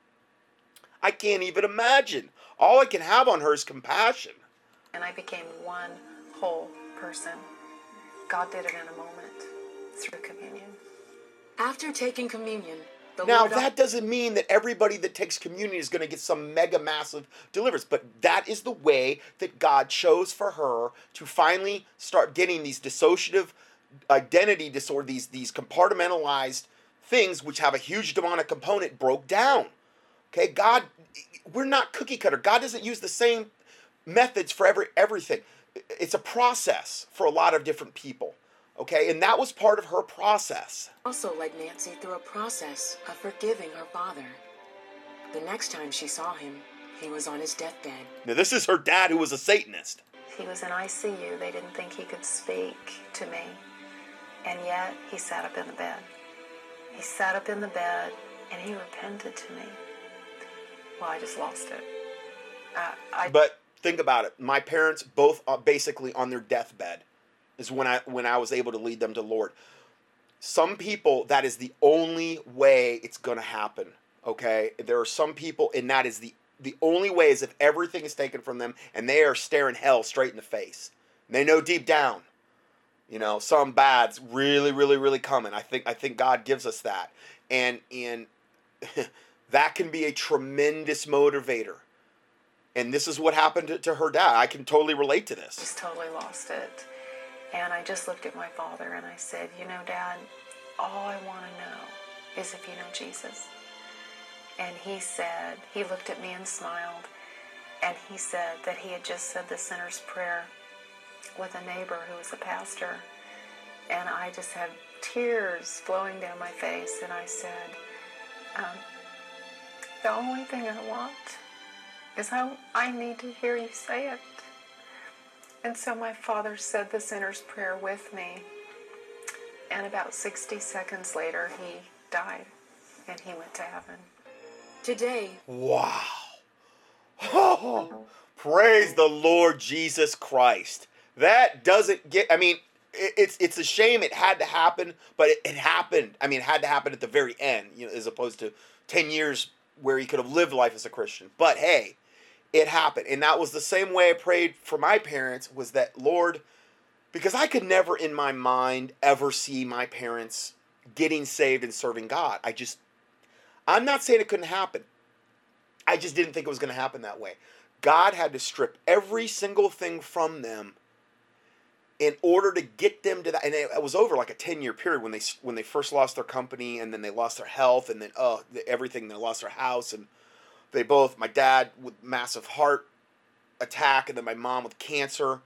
I can't even imagine. All I can have on her is compassion. And I became one whole person. God did it in a moment through communion. After taking communion, now Lord that doesn't mean that everybody that takes communion is going to get some mega massive deliverance, but that is the way that God chose for her to finally start getting these dissociative identity disorder, these these compartmentalized things which have a huge demonic component broke down. Okay, God, we're not cookie cutter. God doesn't use the same methods for every everything. It's a process for a lot of different people. Okay, and that was part of her process. Also led Nancy through a process of forgiving her father. The next time she saw him, he was on his deathbed. Now, this is her dad who was a Satanist. He was in ICU. They didn't think he could speak to me. And yet he sat up in the bed. He sat up in the bed and he repented to me. Well, I just lost it. Uh, I, but think about it. My parents both are basically on their deathbed is when I when I was able to lead them to Lord. Some people that is the only way it's going to happen. Okay? There are some people and that is the the only way is if everything is taken from them and they are staring hell straight in the face. And they know deep down you know, some bad's really, really, really coming. I think I think God gives us that, and and that can be a tremendous motivator. And this is what happened to, to her dad. I can totally relate to this. Just totally lost it, and I just looked at my father and I said, you know, Dad, all I want to know is if you know Jesus. And he said, he looked at me and smiled, and he said that he had just said the sinner's prayer with a neighbor who was a pastor, and I just had tears flowing down my face, and I said, um, The only thing I want is I, I need to hear you say it. And so my father said the sinner's prayer with me, and about 60 seconds later, he died and he went to heaven. Today. Wow. Oh, praise the Lord Jesus Christ that doesn't get. I mean, it's it's a shame it had to happen, but it, it happened. I mean, it had to happen at the very end, you know, as opposed to ten years where he could have lived life as a Christian. But hey, it happened, and that was the same way I prayed for my parents. Was that Lord? Because I could never in my mind ever see my parents getting saved and serving God. I just, I'm not saying it couldn't happen. I just didn't think it was going to happen that way. God had to strip every single thing from them in order to get them to that and it, was over like a 10 year period when they when they first lost their company and then they lost their health and then oh everything they lost their house and they both my dad with massive heart attack and then my mom with cancer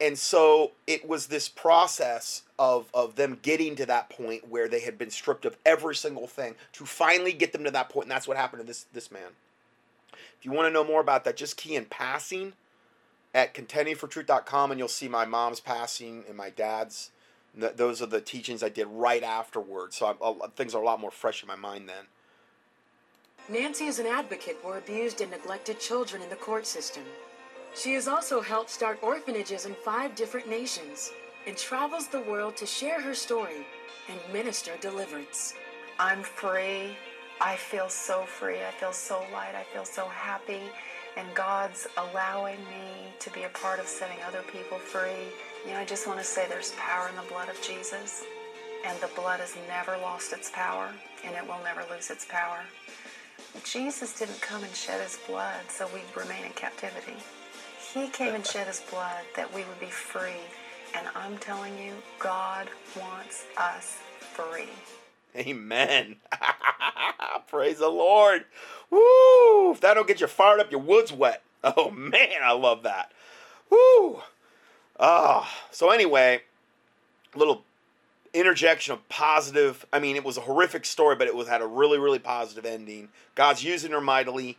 and so it was this process of of them getting to that point where they had been stripped of every single thing to finally get them to that point and that's what happened to this this man if you want to know more about that just key in passing at contendingfortruth.com and you'll see my mom's passing and my dad's. those are the teachings I did right afterwards. So I'm, uh, things are a lot more fresh in my mind then. Nancy is an advocate for abused and neglected children in the court system. She has also helped start orphanages in five different nations and travels the world to share her story and minister deliverance. I'm free. I feel so free. I feel so light. I feel so happy and God's allowing me to be a part of setting other people free. You know, I just want to say there's power in the blood of Jesus, and the blood has never lost its power, and it will never lose its power. Jesus didn't come and shed his blood so we'd remain in captivity. He came and shed his blood that we would be free. And I'm telling you, God wants us free. Amen. Praise the Lord. Woo! If that don't get you fired up, your wood's wet. Oh man, I love that. Woo! Ah, so anyway, little interjection of positive. I mean, it was a horrific story, but it was had a really, really positive ending. God's using her mightily,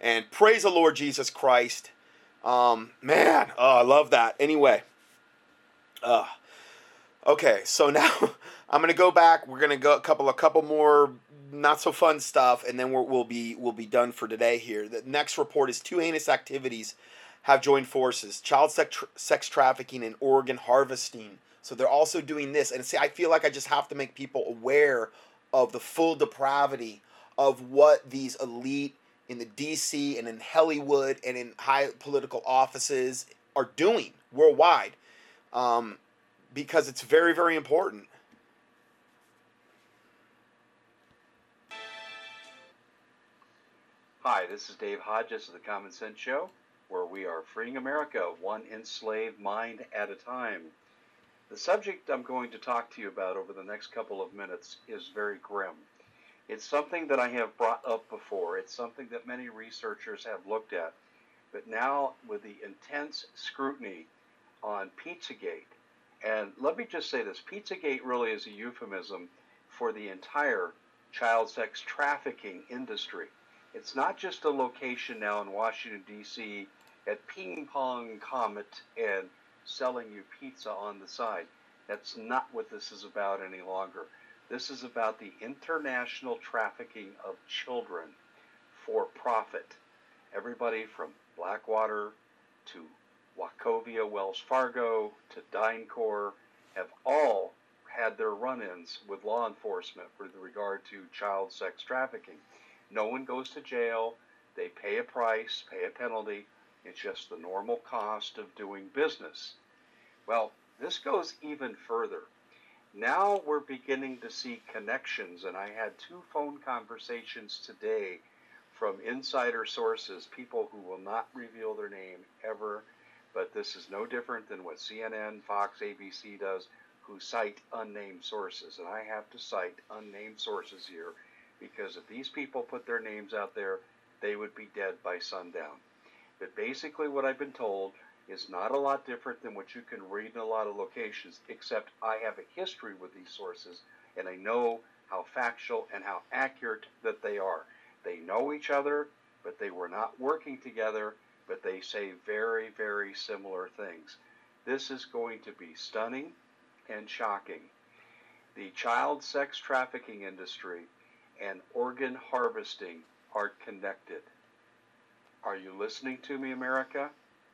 and praise the Lord Jesus Christ. Um, man, oh, I love that. Anyway, uh, okay, so now I'm gonna go back. We're gonna go a couple, a couple more not so fun stuff, and then we will be we'll be done for today. Here, the next report is two heinous activities have joined forces: child sex, sex trafficking and organ harvesting. So they're also doing this, and see, I feel like I just have to make people aware of the full depravity of what these elite in the DC and in Hollywood and in high political offices are doing worldwide, um, because it's very very important. Hi, this is Dave Hodges of the Common Sense Show, where we are freeing America one enslaved mind at a time. The subject I'm going to talk to you about over the next couple of minutes is very grim. It's something that I have brought up before. It's something that many researchers have looked at. But now, with the intense scrutiny on Pizzagate, and let me just say this Pizzagate really is a euphemism for the entire child sex trafficking industry. It's not just a location now in Washington, D.C. at Ping Pong Comet and selling you pizza on the side. That's not what this is about any longer. This is about the international trafficking of children for profit. Everybody from Blackwater to Wachovia Wells Fargo to DynCorp have all had their run ins with law enforcement with regard to child sex trafficking. No one goes to jail. They pay a price, pay a penalty. It's just the normal cost of doing business. Well, this goes even further. Now we're beginning to see connections, and I had two phone conversations today from insider sources, people who will not reveal their name ever, but this is no different than what CNN, Fox, ABC does, who cite unnamed sources. And I have to cite unnamed sources here because if these people put their names out there, they would be dead by sundown. But basically, what I've been told is not a lot different than what you can read in a lot of locations, except I have a history with these sources and I know how factual and how accurate that they are. They know each other, but they were not working together, but they say very, very similar things. This is going to be stunning and shocking. The child sex trafficking industry and organ harvesting are connected. Are you listening to me, America?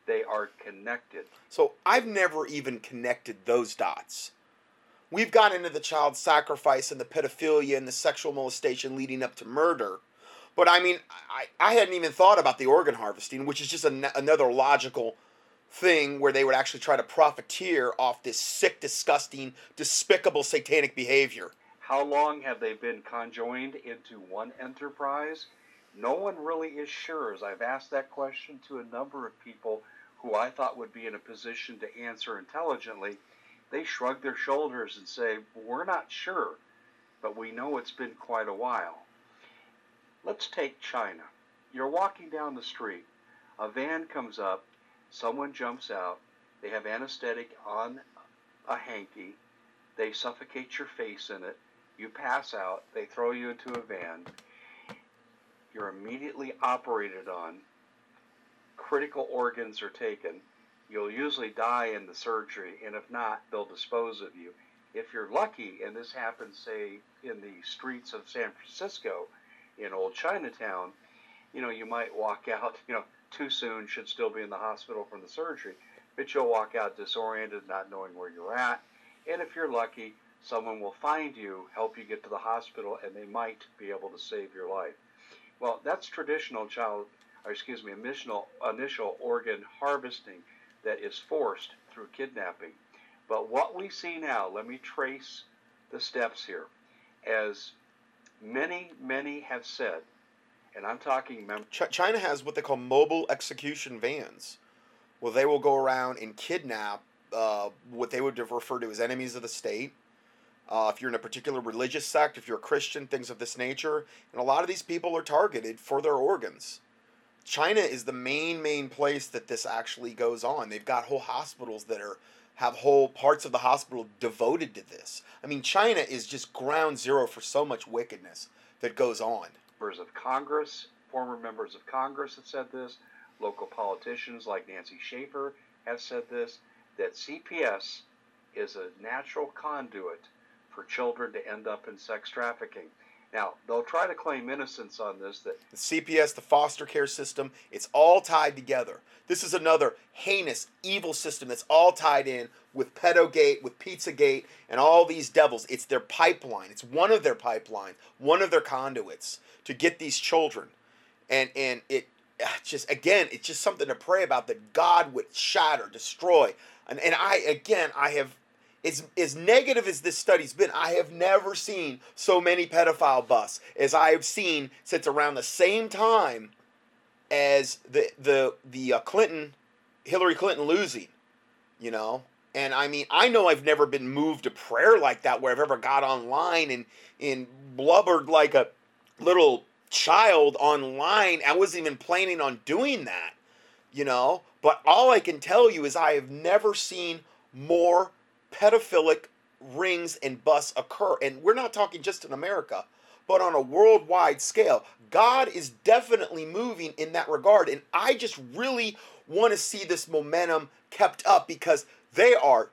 They are connected. So I've never even connected those dots. We've gone into the child sacrifice and the pedophilia and the sexual molestation leading up to murder. But I mean, I, I hadn't even thought about the organ harvesting, which is just an, another logical thing where they would actually try to profiteer off this sick, disgusting, despicable satanic behavior. How long have they been conjoined into one enterprise? No one really is sure, as I've asked that question to a number of people who I thought would be in a position to answer intelligently. They shrug their shoulders and say, We're not sure, but we know it's been quite a while. Let's take China. You're walking down the street, a van comes up, someone jumps out, they have anesthetic on a hanky, they suffocate your face in it, you pass out, they throw you into a van, you're immediately operated on, critical organs are taken, you'll usually die in the surgery, and if not, they'll dispose of you. If you're lucky, and this happens, say, in the streets of San Francisco, in old Chinatown, you know, you might walk out, you know, too soon, should still be in the hospital from the surgery, but you'll walk out disoriented, not knowing where you're at. And if you're lucky, someone will find you, help you get to the hospital, and they might be able to save your life. Well, that's traditional child, or excuse me, initial, initial organ harvesting that is forced through kidnapping. But what we see now, let me trace the steps here. As many, many have said, and I'm talking. Mem- Ch- China has what they call mobile execution vans, where they will go around and kidnap uh, what they would refer to as enemies of the state. Uh, if you're in a particular religious sect, if you're a Christian, things of this nature, and a lot of these people are targeted for their organs. China is the main main place that this actually goes on. They've got whole hospitals that are have whole parts of the hospital devoted to this. I mean, China is just ground zero for so much wickedness that goes on. Members of Congress, former members of Congress have said this. Local politicians like Nancy Schaefer have said this. That CPS is a natural conduit for children to end up in sex trafficking. Now, they'll try to claim innocence on this that the CPS, the foster care system, it's all tied together. This is another heinous, evil system that's all tied in with Pedogate, with Pizzagate, and all these devils. It's their pipeline. It's one of their pipelines, one of their conduits to get these children. And and it ah, just again, it's just something to pray about that God would shatter, destroy. And and I again, I have as, as negative as this study's been, I have never seen so many pedophile busts as I have seen since around the same time as the the the uh, Clinton, Hillary Clinton losing, you know. And I mean, I know I've never been moved to prayer like that, where I've ever got online and and blubbered like a little child online. I wasn't even planning on doing that, you know. But all I can tell you is I have never seen more pedophilic rings and busts occur. And we're not talking just in America, but on a worldwide scale. God is definitely moving in that regard. And I just really want to see this momentum kept up because they are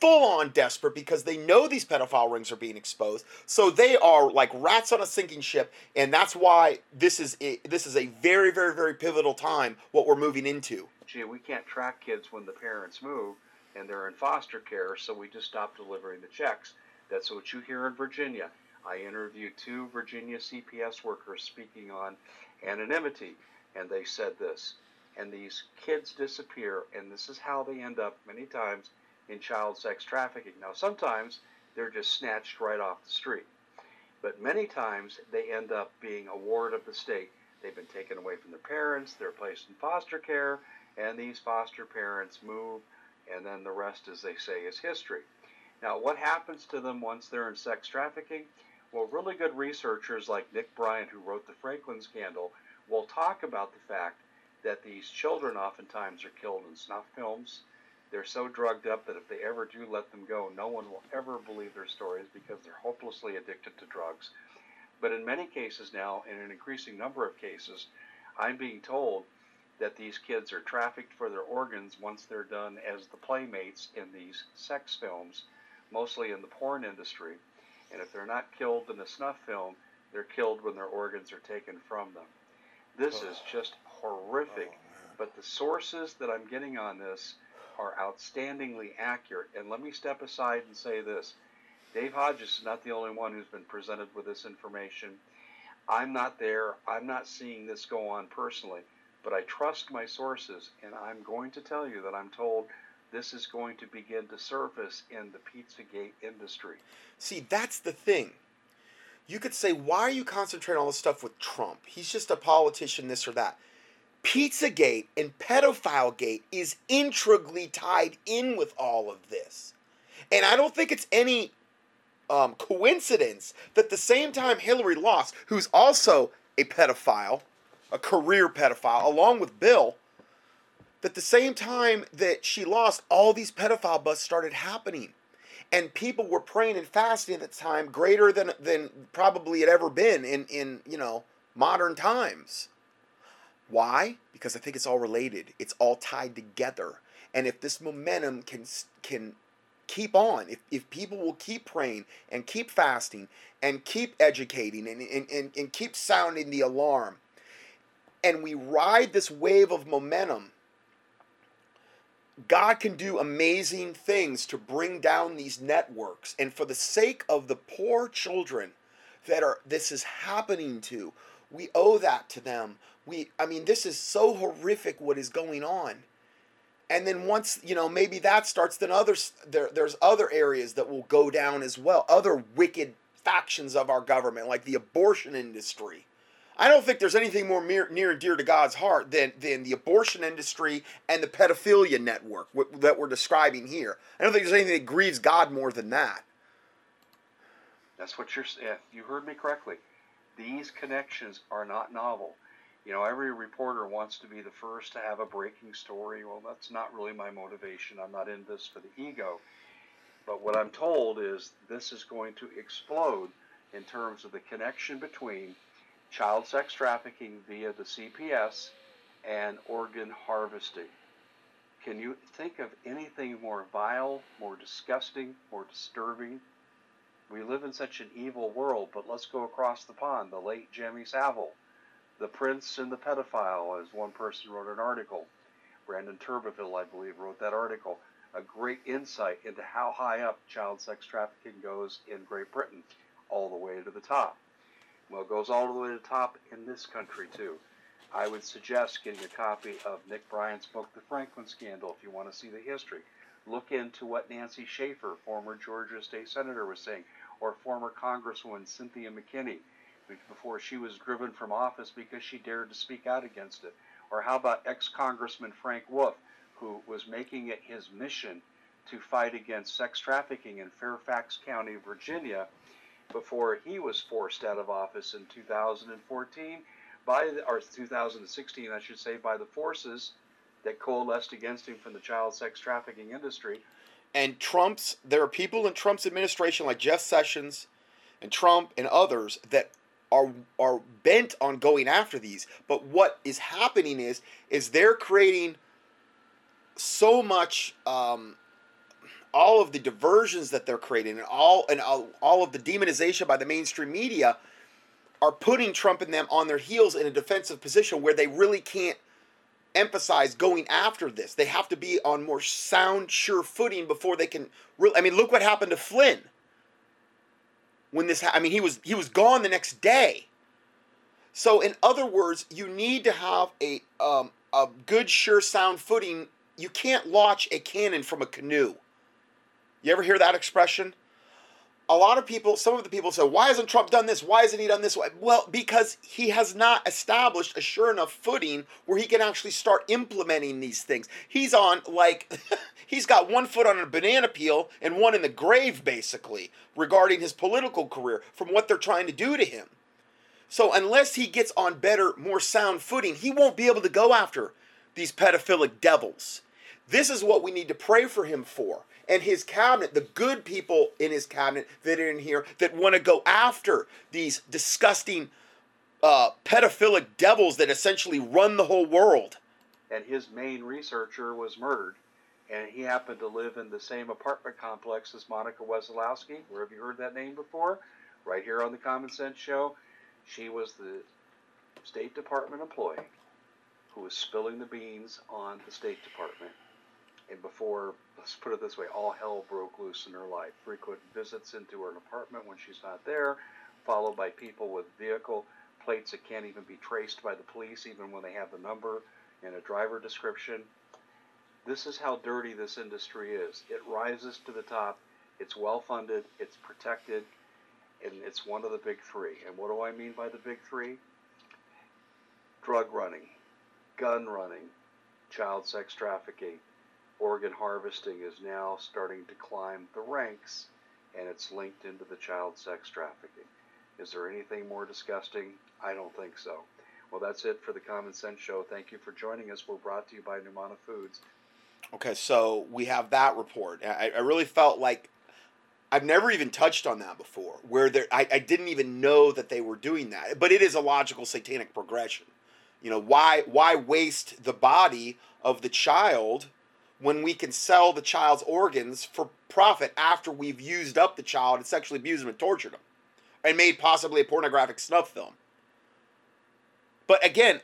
full on desperate because they know these pedophile rings are being exposed. So they are like rats on a sinking ship, and that's why this is a, this is a very very very pivotal time what we're moving into. Gee, we can't track kids when the parents move and they're in foster care, so we just stopped delivering the checks. That's what you hear in Virginia. I interviewed two Virginia CPS workers speaking on anonymity, and they said this. And these kids disappear, and this is how they end up many times in child sex trafficking. Now, sometimes they're just snatched right off the street, but many times they end up being a ward of the state. They've been taken away from their parents, they're placed in foster care, and these foster parents move and then the rest, as they say, is history. Now, what happens to them once they're in sex trafficking? Well, really good researchers like Nick Bryant, who wrote the Franklin scandal, will talk about the fact that these children oftentimes are killed in snuff films. They're so drugged up that if they ever do let them go, no one will ever believe their stories because they're hopelessly addicted to drugs. But in many cases now, in an increasing number of cases, I'm being told that these kids are trafficked for their organs once they're done as the playmates in these sex films, mostly in the porn industry. And if they're not killed in a snuff film, they're killed when their organs are taken from them. This oh. is just horrific. Oh, but the sources that I'm getting on this are outstandingly accurate. And let me step aside and say this Dave Hodges is not the only one who's been presented with this information. I'm not there. I'm not seeing this go on personally but I trust my sources, and I'm going to tell you that I'm told this is going to begin to surface in the Pizzagate industry. See, that's the thing. you could say, why are you concentrating on all this stuff with Trump? He's just a politician, this or that. Pizzagate and pedophile gate is integrally tied in with all of this. And I don't think it's any um, coincidence that the same time Hillary lost, who's also a pedophile, a career pedophile, along with Bill, that the same time that she lost, all these pedophile busts started happening. And people were praying and fasting at the time greater than than probably had ever been in, in you know modern times. Why? Because I think it's all related. It's all tied together. And if this momentum can can keep on, if, if people will keep praying and keep fasting and keep educating and, and, and, and keep sounding the alarm, and we ride this wave of momentum, God can do amazing things to bring down these networks. And for the sake of the poor children that are this is happening to, we owe that to them. We I mean this is so horrific what is going on and then once you know maybe that starts then others there there's other areas that will go down as well other wicked factions of our government like the abortion industry i don't think there's anything more near, near and dear to god's heart than than the abortion industry and the pedophilia network that we're describing here i don't think there's anything that grieves god more than that that's what you're yeah, you heard me correctly these connections are not novel you know, every reporter wants to be the first to have a breaking story. Well, that's not really my motivation. I'm not in this for the ego. But what I'm told is this is going to explode in terms of the connection between child sex trafficking via the CPS and organ harvesting. Can you think of anything more vile, more disgusting, more disturbing? We live in such an evil world, but let's go across the pond. The late Jimmy Savile the Prince and the Pedophile, as one person wrote an article. Brandon Turbeville, I believe, wrote that article. A great insight into how high up child sex trafficking goes in Great Britain, all the way to the top. Well, it goes all the way to the top in this country, too. I would suggest getting a copy of Nick Bryant's book, The Franklin Scandal, if you want to see the history. Look into what Nancy Schaefer, former Georgia state senator, was saying, or former Congresswoman Cynthia McKinney before she was driven from office because she dared to speak out against it? Or how about ex Congressman Frank Wolf, who was making it his mission to fight against sex trafficking in Fairfax County, Virginia, before he was forced out of office in 2014 by the, or 2016, I should say, by the forces that coalesced against him from the child sex trafficking industry. And Trump's, there are people in Trump's administration like Jeff Sessions and Trump and others that are are bent on going after these. But what is happening is is they're creating so much um, all of the diversions that they're creating and all and all, all of the demonization by the mainstream media are putting Trump and them on their heels in a defensive position where they really can't emphasize going after this. They have to be on more sound, sure footing before they can. Really, I mean, look what happened to Flynn when this ha- I mean he was he was gone the next day. So in other words, you need to have a um, a good sure sound footing. You can't launch a cannon from a canoe. You ever hear that expression? a lot of people, some of the people say, why hasn't Trump done this? Why hasn't he done this? Well, because he has not established a sure enough footing where he can actually start implementing these things. He's on, like, he's got one foot on a banana peel and one in the grave, basically, regarding his political career from what they're trying to do to him. So, unless he gets on better, more sound footing, he won't be able to go after these pedophilic devils. This is what we need to pray for him for and his cabinet, the good people in his cabinet that are in here that want to go after these disgusting uh, pedophilic devils that essentially run the whole world. And his main researcher was murdered. And he happened to live in the same apartment complex as Monica Wesolowski. Where have you heard that name before? Right here on the Common Sense Show. She was the State Department employee who was spilling the beans on the State Department and before, let's put it this way, all hell broke loose in her life. Frequent visits into her apartment when she's not there, followed by people with vehicle plates that can't even be traced by the police, even when they have the number and a driver description. This is how dirty this industry is. It rises to the top, it's well funded, it's protected, and it's one of the big three. And what do I mean by the big three? Drug running, gun running, child sex trafficking, organ harvesting is now starting to climb the ranks, and it's linked into the child sex trafficking. Is there anything more disgusting? I don't think so. Well, that's it for the Common Sense Show. Thank you for joining us. We're brought to you by NuManna Foods. Okay, so we have that report. I, I really felt like I've never even touched on that before, where there I, I didn't even know that they were doing that. But it is a logical satanic progression. You know, why why waste the body of the child when we can sell the child's organs for profit after we've used up the child and sexually abused him and tortured him and made possibly a pornographic snuff film. But again,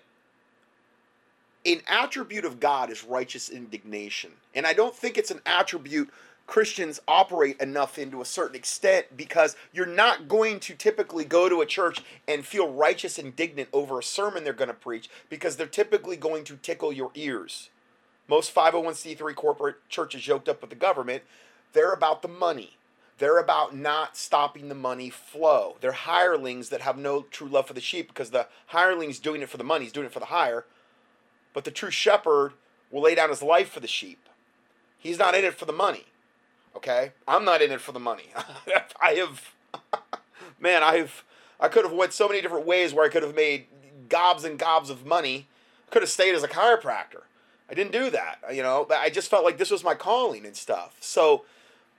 an attribute of God is righteous indignation. And I don't think it's an attribute Christians operate enough into a certain extent because you're not going to typically go to a church and feel righteous indignant over a sermon they're going to preach because they're typically going to tickle your ears. Most 501c3 corporate churches yoked up with the government, they're about the money. They're about not stopping the money flow. They're hirelings that have no true love for the sheep because the hireling's doing it for the money, he's doing it for the hire. But the true shepherd will lay down his life for the sheep. He's not in it for the money. Okay? I'm not in it for the money. I have man, I've I could have went so many different ways where I could have made gobs and gobs of money. Could have stayed as a chiropractor. I didn't do that. You know, I just felt like this was my calling and stuff. So,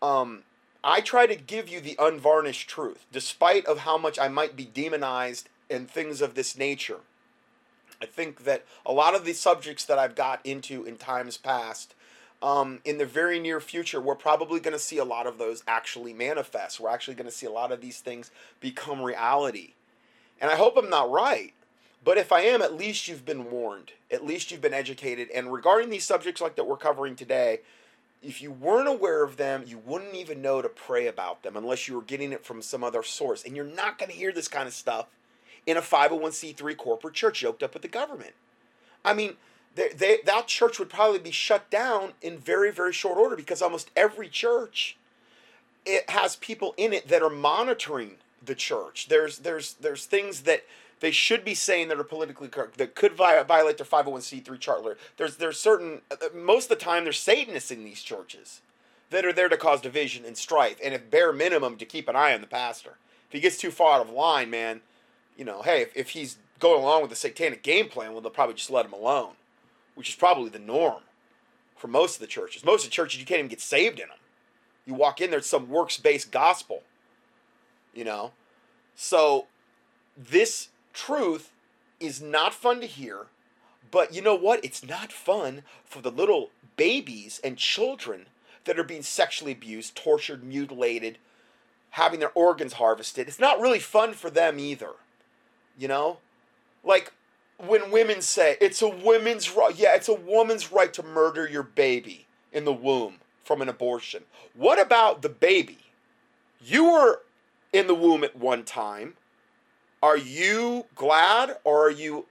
um, I try to give you the unvarnished truth, despite of how much I might be demonized and things of this nature. I think that a lot of the subjects that I've got into in times past, um, in the very near future, we're probably going to see a lot of those actually manifest. We're actually going to see a lot of these things become reality. And I hope I'm not right. But if I am, at least you've been warned. At least you've been educated. And regarding these subjects like that we're covering today, if you weren't aware of them, you wouldn't even know to pray about them unless you were getting it from some other source. And you're not going to hear this kind of stuff in a 501c3 corporate church yoked up with the government. I mean, they, they, that church would probably be shut down in very, very short order because almost every church it has people in it that are monitoring the church. There's there's there's things that they should be saying that are politically correct that could violate their 501c3 charter. There's there's certain uh, most of the time there's Satanists in these churches that are there to cause division and strife, and if bare minimum to keep an eye on the pastor. If he gets too far out of line, man, you know, hey, if, if he's going along with the satanic game plan, well, they'll probably just let him alone, which is probably the norm for most of the churches. Most of the churches, you can't even get saved in them. You walk in there, it's some works based gospel, you know. So, this truth is not fun to hear, but you know what? It's not fun for the little babies and children that are being sexually abused, tortured, mutilated, having their organs harvested. It's not really fun for them either. You know? Like when women say it's a woman's right, yeah, it's a woman's right to murder your baby in the womb from an abortion. What about the baby? You were in the womb at one time are you glad or are you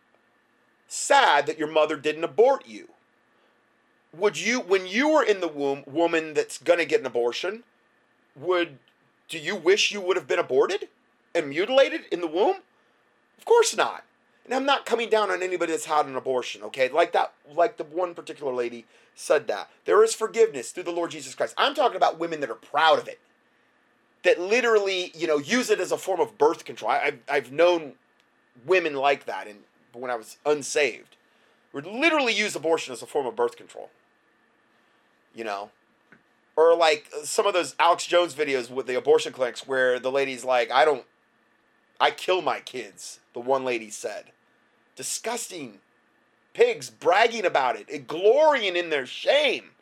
sad that your mother didn't abort you? Would you, when you were in the womb, woman that's going to get an abortion, would, do you wish you would have been aborted and mutilated in the womb? Of course not. And I'm not coming down on anybody that's had an abortion, okay? Like that, like the one particular lady said that. There is forgiveness through the Lord Jesus Christ. I'm talking about women that are proud of it that literally, you know, use it as a form of birth control. I, have I've known women like that, and when I was unsaved, would literally use abortion as a form of birth control. You know, or like some of those Alex Jones videos with the abortion clinics where the lady's like, "I don't, I kill my kids." The one lady said, "Disgusting." Pigs bragging about it glorying in their shame.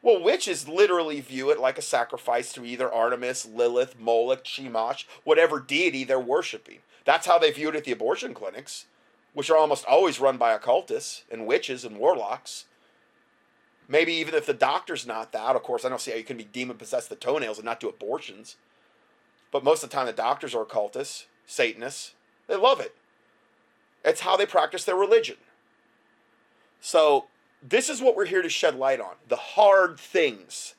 Well, witches literally view it like a sacrifice to either Artemis, Lilith, Moloch, Chemosh, whatever deity they're worshiping. That's how they view it at the abortion clinics, which are almost always run by occultists and witches and warlocks. Maybe even if the doctor's not that, of course, I don't see how you can be demon possessed the toenails and not do abortions. But most of the time, the doctors are occultists, Satanists. They love it. It's how they practice their religion. So this is what we're here to shed light on the hard things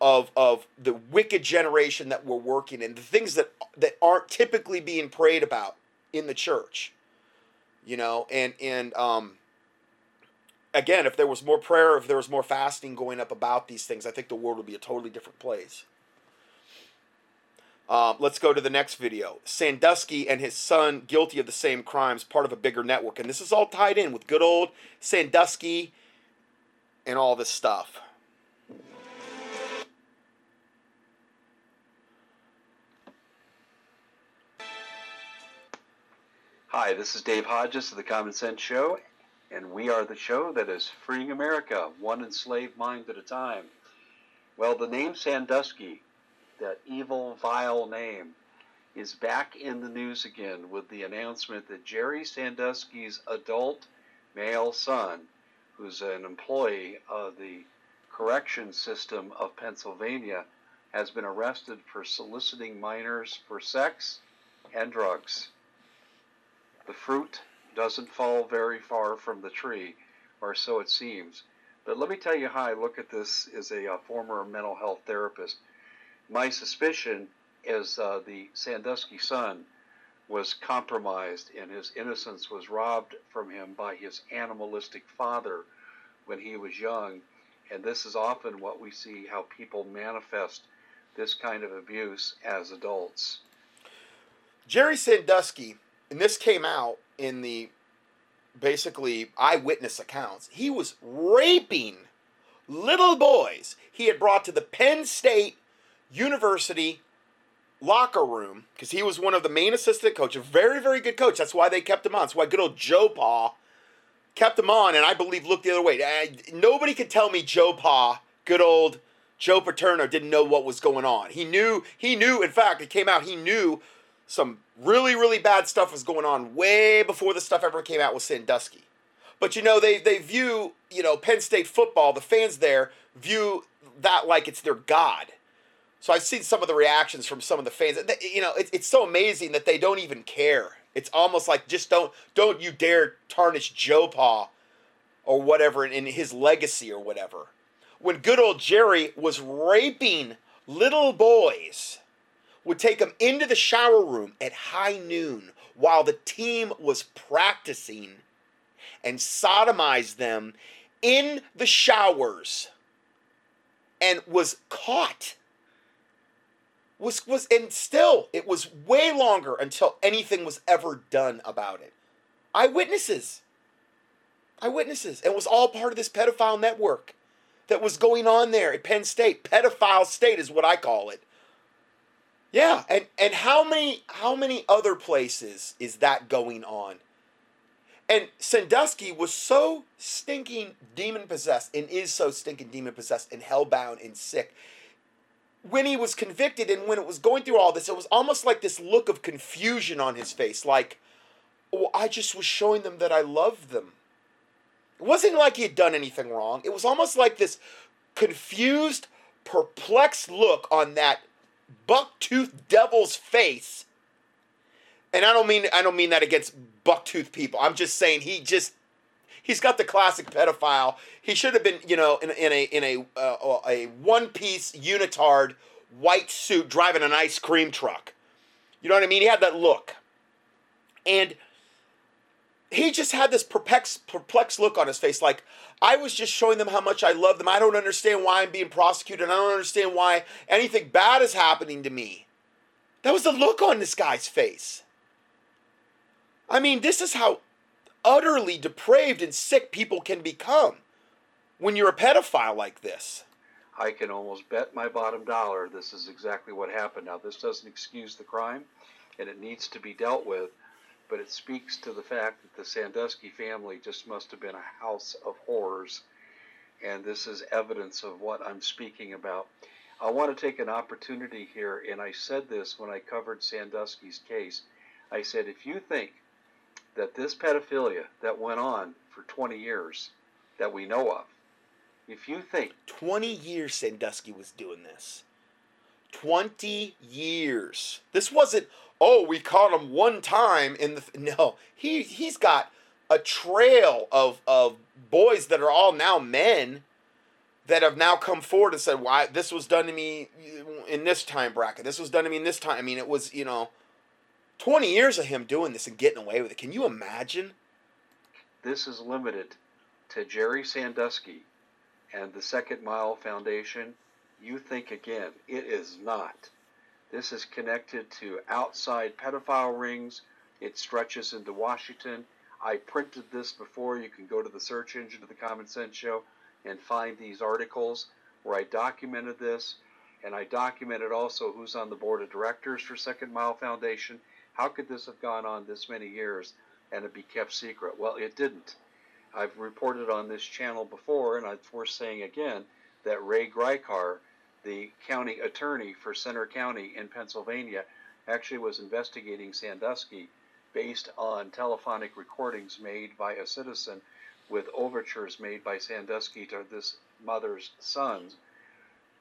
of of the wicked generation that we're working in, the things that that aren't typically being prayed about in the church. You know, and and um again, if there was more prayer, if there was more fasting going up about these things, I think the world would be a totally different place. Um, let's go to the next video. Sandusky and his son guilty of the same crimes, part of a bigger network. And this is all tied in with good old Sandusky and all this stuff. Hi, this is Dave Hodges of the Common Sense Show, and we are the show that is freeing America, one enslaved mind at a time. Well, the name Sandusky, that evil, vile name, is back in the news again with the announcement that Jerry Sandusky's adult male son, who's an employee of the correction system of Pennsylvania, has been arrested for soliciting minors for sex and drugs. The fruit doesn't fall very far from the tree, or so it seems. But let me tell you how I look at this as a, uh, former mental health therapist. My suspicion is uh, the Sandusky son was compromised and his innocence was robbed from him by his animalistic father when he was young. And this is often what we see how people manifest this kind of abuse as adults. Jerry Sandusky and this came out in the basically eyewitness accounts. He was raping little boys he had brought to the Penn State University locker room because he was one of the main assistant coach, a very, very good coach. That's why they kept him on. That's why good old Joe Pa kept him on, and I believe looked the other way. Uh, nobody could tell me Joe Pa, good old Joe Paterno, didn't know what was going on. He knew. He knew. In fact, it came out. He knew some really, really bad stuff was going on way before the stuff ever came out with Sandusky. But you know, they, they view, you know, Penn State football, the fans there view that like it's their God. So I've seen some of the reactions from some of the fans. You know, it's, it's so amazing that they don't even care. It's almost like just don't don't you dare tarnish Joe Pa or whatever in his legacy or whatever. When good old Jerry was raping little boys would take them into the shower room at high noon while the team was practicing and sodomize them in the showers and was caught was was and still it was way longer until anything was ever done about it. Eyewitnesses. Eyewitnesses. And it was all part of this pedophile network that was going on there at penn state. Pedophile state is what i call it. Yeah, and and how many how many other places is that going on? And Sandusky was so stinking demon possessed and is so stinking demon possessed and hellbound and sick. When he was convicted and when it was going through all this, it was almost like this look of confusion on his face, like, oh, I just was showing them that I loved them. It wasn't like he had done anything wrong. It was almost like this confused, perplexed look on that bucktooth devil's face. And I don't mean I don't mean that against bucktooth people. I'm just saying he just he's got the classic pedophile. He should have been, you know, in, in a in a uh, a one piece unitard white suit driving an ice cream truck. You know what I mean? He had that look, and he just had this perplexed perplexed look on his face, like I was just showing them how much I love them. I don't understand why I'm being prosecuted. I don't understand why anything bad is happening to me. That was the look on this guy's face. I mean, this is how utterly depraved and sick people can become when you're a pedophile like this. I can almost bet my bottom dollar this is exactly what happened. Now, this doesn't excuse the crime, and it needs to be dealt with but it speaks to the fact that the Sandusky family just must have been a house of horrors. And this is evidence of what I'm speaking about. I want to take an opportunity here, and I said this when I covered Sandusky's case. I said, if you think that this pedophilia that went on for 20 years that we know of, if you think 20 years Sandusky was doing this, 20 years. This wasn't, oh, we caught him one time in the no. He he's got a trail of of boys that are all now men that have now come forward and said, "Why this was done to me in this time bracket? This was done to me in this time." I mean, it was you know, twenty years of him doing this and getting away with it. Can you imagine? This is limited to Jerry Sandusky and the Second Mile Foundation. You think again. It is not. This is connected to outside pedophile rings. It stretches into Washington. I printed this before. You can go to the search engine of the Common Sense Show and find these articles where I documented this. And I documented also who's on the board of directors for Second Mile Foundation. How could this have gone on this many years and it be kept secret? Well, it didn't. I've reported on this channel before, and it's worth saying again that Ray Gricar, the county attorney for Centre County in Pennsylvania, actually was investigating Sandusky based on telephonic recordings made by a citizen with overtures made by Sandusky to this mother's sons.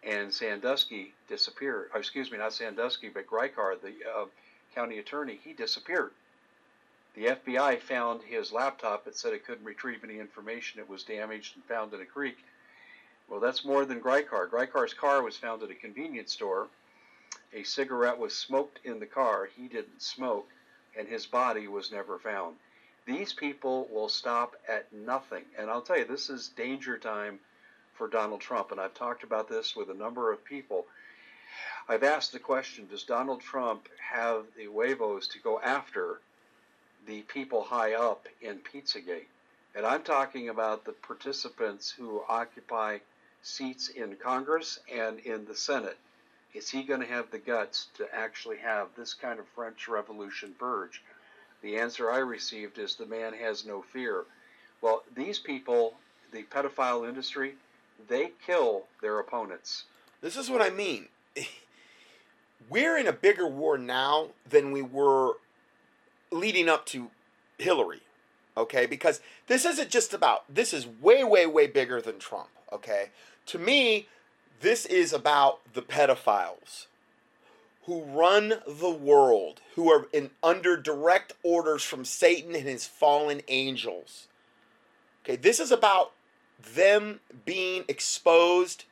And Sandusky disappeared. Oh, excuse me, not Sandusky, but Gricar, the uh, county attorney, he disappeared. The FBI found his laptop. It said it couldn't retrieve any information. It was damaged and found in a creek. Well, that's more than Gricar. Gricar's car was found at a convenience store. A cigarette was smoked in the car. He didn't smoke, and his body was never found. These people will stop at nothing. And I'll tell you, this is danger time for Donald Trump. And I've talked about this with a number of people. I've asked the question Does Donald Trump have the huevos to go after the people high up in Pizzagate? And I'm talking about the participants who occupy seats in Congress and in the Senate. Is he going to have the guts to actually have this kind of French Revolution purge? The answer I received is the man has no fear. Well, these people, the pedophile industry, they kill their opponents. This is what I mean. We're in a bigger war now than we were leading up to Hillary. Okay? Because this isn't just about, this is way, way, way bigger than Trump. Okay? To me, this is about the pedophiles who run the world, who are in under direct orders from Satan and his fallen angels. Okay, this is about them being exposed,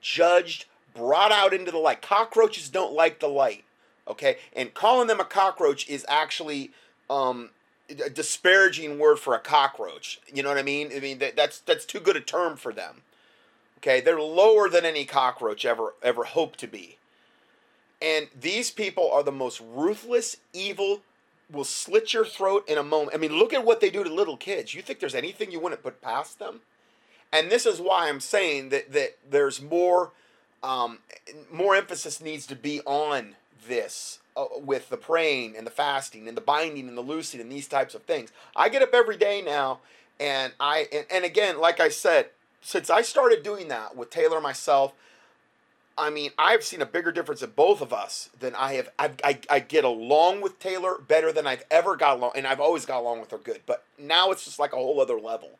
judged, brought out into the light. Cockroaches don't like the light. Okay, and calling them a cockroach is actually um, a disparaging word for a cockroach. You know what I mean? I mean that, that's that's too good a term for them. Okay, they're lower than any cockroach ever ever hoped to be. And these people are the most ruthless, evil, will slit your throat in a moment. I mean, look at what they do to little kids. You think there's anything you wouldn't put past them? And this is why I'm saying that that there's more um, more emphasis needs to be on this uh, with the praying and the fasting and the binding and the loosing and these types of things. I get up every day now, and I and, and again, like I said, since I started doing that with Taylor myself, I mean, I've seen a bigger difference in both of us than I have. I, I, I get along with Taylor better than I've ever got along, and I've always got along with her good. But now it's just like a whole other level.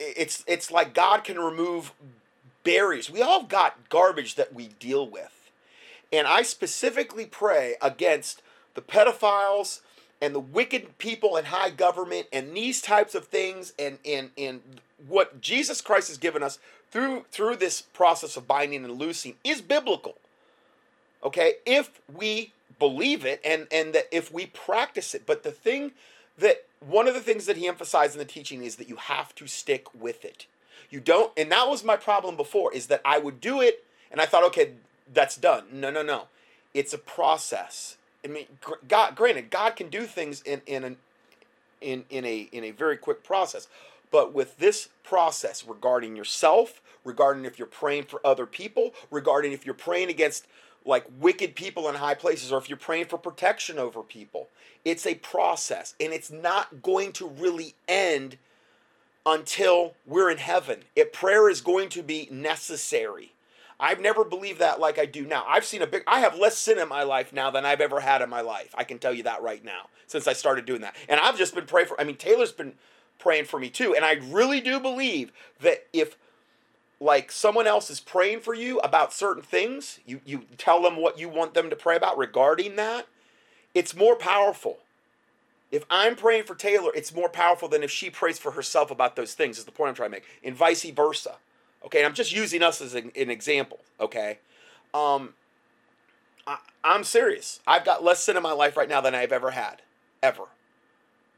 It's it's like God can remove barriers. We all got garbage that we deal with, and I specifically pray against the pedophiles and the wicked people in high government and these types of things and and and what Jesus Christ has given us through through this process of binding and loosing is biblical. Okay, if we believe it and and that if we practice it, but the thing that one of the things that he emphasized in the teaching is that you have to stick with it. You don't, and that was my problem before, is that I would do it and I thought, okay, that's done. No, no, no. It's a process. I mean, God, granted, God can do things in in an in in a in a very quick process, but with this process regarding yourself, regarding if you're praying for other people, regarding if you're praying against like wicked people in high places, or if you're praying for protection over people, it's a process and it's not going to really end until we're in heaven. It prayer is going to be necessary. I've never believed that like I do now. I've seen a big I have less sin in my life now than I've ever had in my life. I can tell you that right now since I started doing that. And I've just been praying for I mean Taylor's been praying for me too. And I really do believe that if like someone else is praying for you about certain things, you, you tell them what you want them to pray about regarding that, it's more powerful. If I'm praying for Taylor, it's more powerful than if she prays for herself about those things, is the point I'm trying to make. And vice versa. Okay, and I'm just using us as an, an example. Okay, um, I, I'm serious. I've got less sin in my life right now than I've ever had, ever.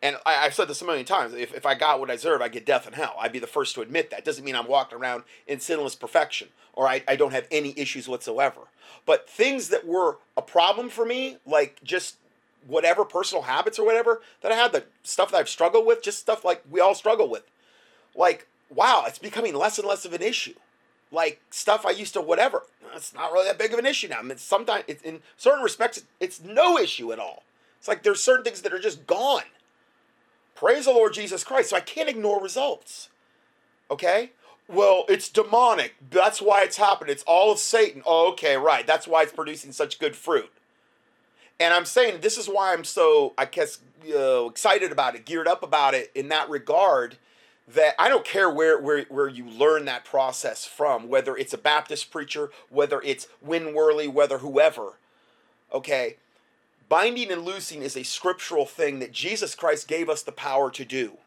And I, have said this a million times. If, if I got what I deserve, I get death and hell. I'd be the first to admit that. Doesn't mean I'm walking around in sinless perfection or I, I don't have any issues whatsoever. But things that were a problem for me, like just whatever personal habits or whatever that I had, the stuff that I've struggled with, just stuff like we all struggle with. Like, wow, it's becoming less and less of an issue. Like stuff I used to whatever. It's not really that big of an issue now. I mean, sometimes in certain respects, it's no issue at all. It's like there's certain things that are just gone. Praise the Lord Jesus Christ. So I can't ignore results. Okay? Well, it's demonic. That's why it's happened. It's all of Satan. Oh, okay, right. That's why it's producing such good fruit. And I'm saying this is why I'm so, I guess, uh, excited about it, geared up about it in that regard. That I don't care where, where where you learn that process from, whether it's a Baptist preacher, whether it's Win Worley, whether whoever. Okay, binding and loosing is a scriptural thing that Jesus Christ gave us the power to do.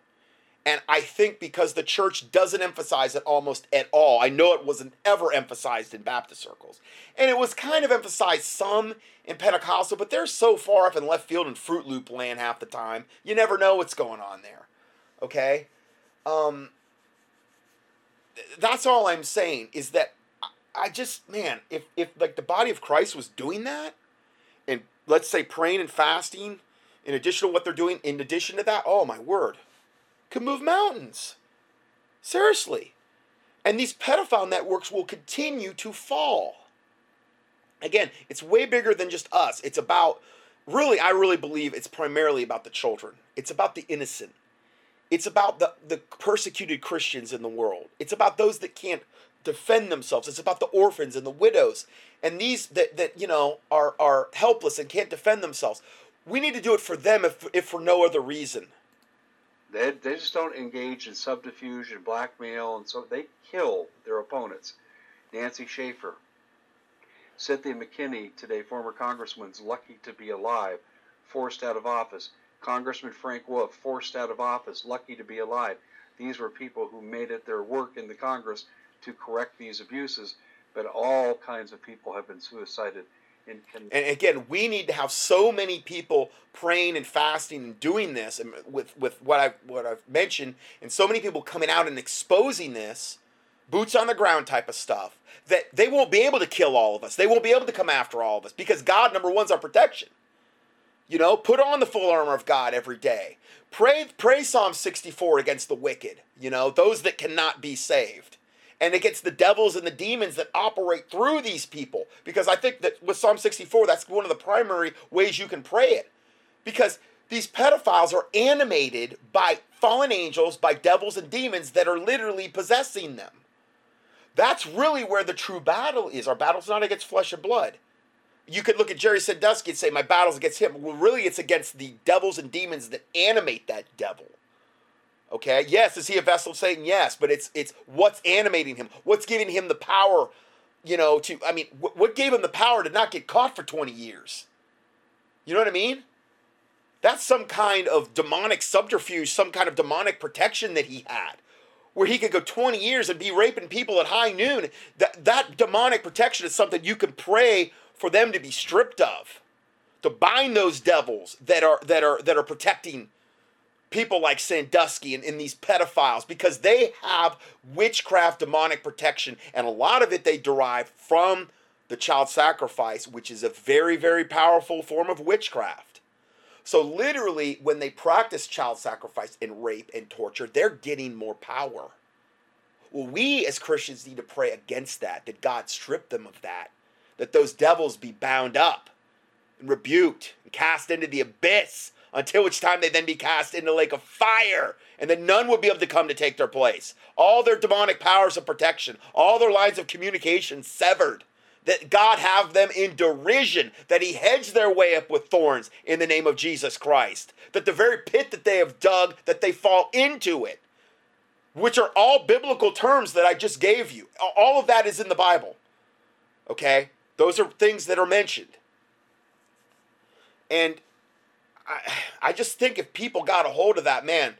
And I think because the church doesn't emphasize it almost at all, I know it wasn't ever emphasized in Baptist circles. And it was kind of emphasized some in Pentecostal, but they're so far up in left field and Fruit Loop land half the time, you never know what's going on there. Okay? Um, that's all I'm saying is that I just, man, if, if like the body of Christ was doing that, and let's say praying and fasting, in addition to what they're doing, in addition to that, oh my word could move mountains. Seriously. And these pedophile networks will continue to fall. Again, it's way bigger than just us. It's about, really, I really believe it's primarily about the children. It's about the innocent. It's about the, the persecuted Christians in the world. It's about those that can't defend themselves. It's about the orphans and the widows and these that, that you know are, are helpless and can't defend themselves. We need to do it for them if, if for no other reason. They, they just don't engage in subterfuge and blackmail, and so they kill their opponents. Nancy Schaefer, Cynthia McKinney, today former congressman's lucky to be alive, forced out of office. Congressman Frank Wolf, forced out of office, lucky to be alive. These were people who made it their work in the Congress to correct these abuses, but all kinds of people have been suicided and again, we need to have so many people praying and fasting and doing this, and with with what I what I've mentioned, and so many people coming out and exposing this, boots on the ground type of stuff, that they won't be able to kill all of us. They won't be able to come after all of us because God, number one's our protection. You know, put on the full armor of God every day. Pray pray Psalm 64 against the wicked, you know, those that cannot be saved and against the devils and the demons that operate through these people. Because I think that with Psalm 64, that's one of the primary ways you can pray it. Because these pedophiles are animated by fallen angels, by devils and demons that are literally possessing them. That's really where the true battle is. Our battle's not against flesh and blood. You could look at Jerry Sandusky and say, My battle's against him. Well, really, it's against the devils and demons that animate that devil. Okay, yes, is he a vessel of Satan? Yes, but it's it's what's animating him, what's giving him the power, you know, to I mean, what, what gave him the power to not get caught for 20 years? You know what I mean? That's some kind of demonic subterfuge, some kind of demonic protection that he had, where he could go 20 years and be raping people at high noon. That that demonic protection is something you can pray for them to be stripped of, to bind those devils that are that are that are protecting people like Sandusky and, and, these pedophiles because they have witchcraft demonic protection, and a lot of it they derive from the child sacrifice, which is a very, very powerful form of witchcraft. So, literally, when they practice child sacrifice and rape and torture, they're getting more power. Well, we as Christians need to pray against that, that God strip them of that, that those devils be bound up and rebuked and cast into the abyss until which time they then be cast into the lake of fire, and then none would be able to come to take their place. All their demonic powers of protection, all their lines of communication severed. That God have them in derision, that He hedged their way up with thorns in the name of Jesus Christ. That the very pit that they have dug, that they fall into it. Which are all biblical terms that I just gave you. All of that is in the Bible. Okay? Those are things that are mentioned. And I, just think if people got a hold of that, man,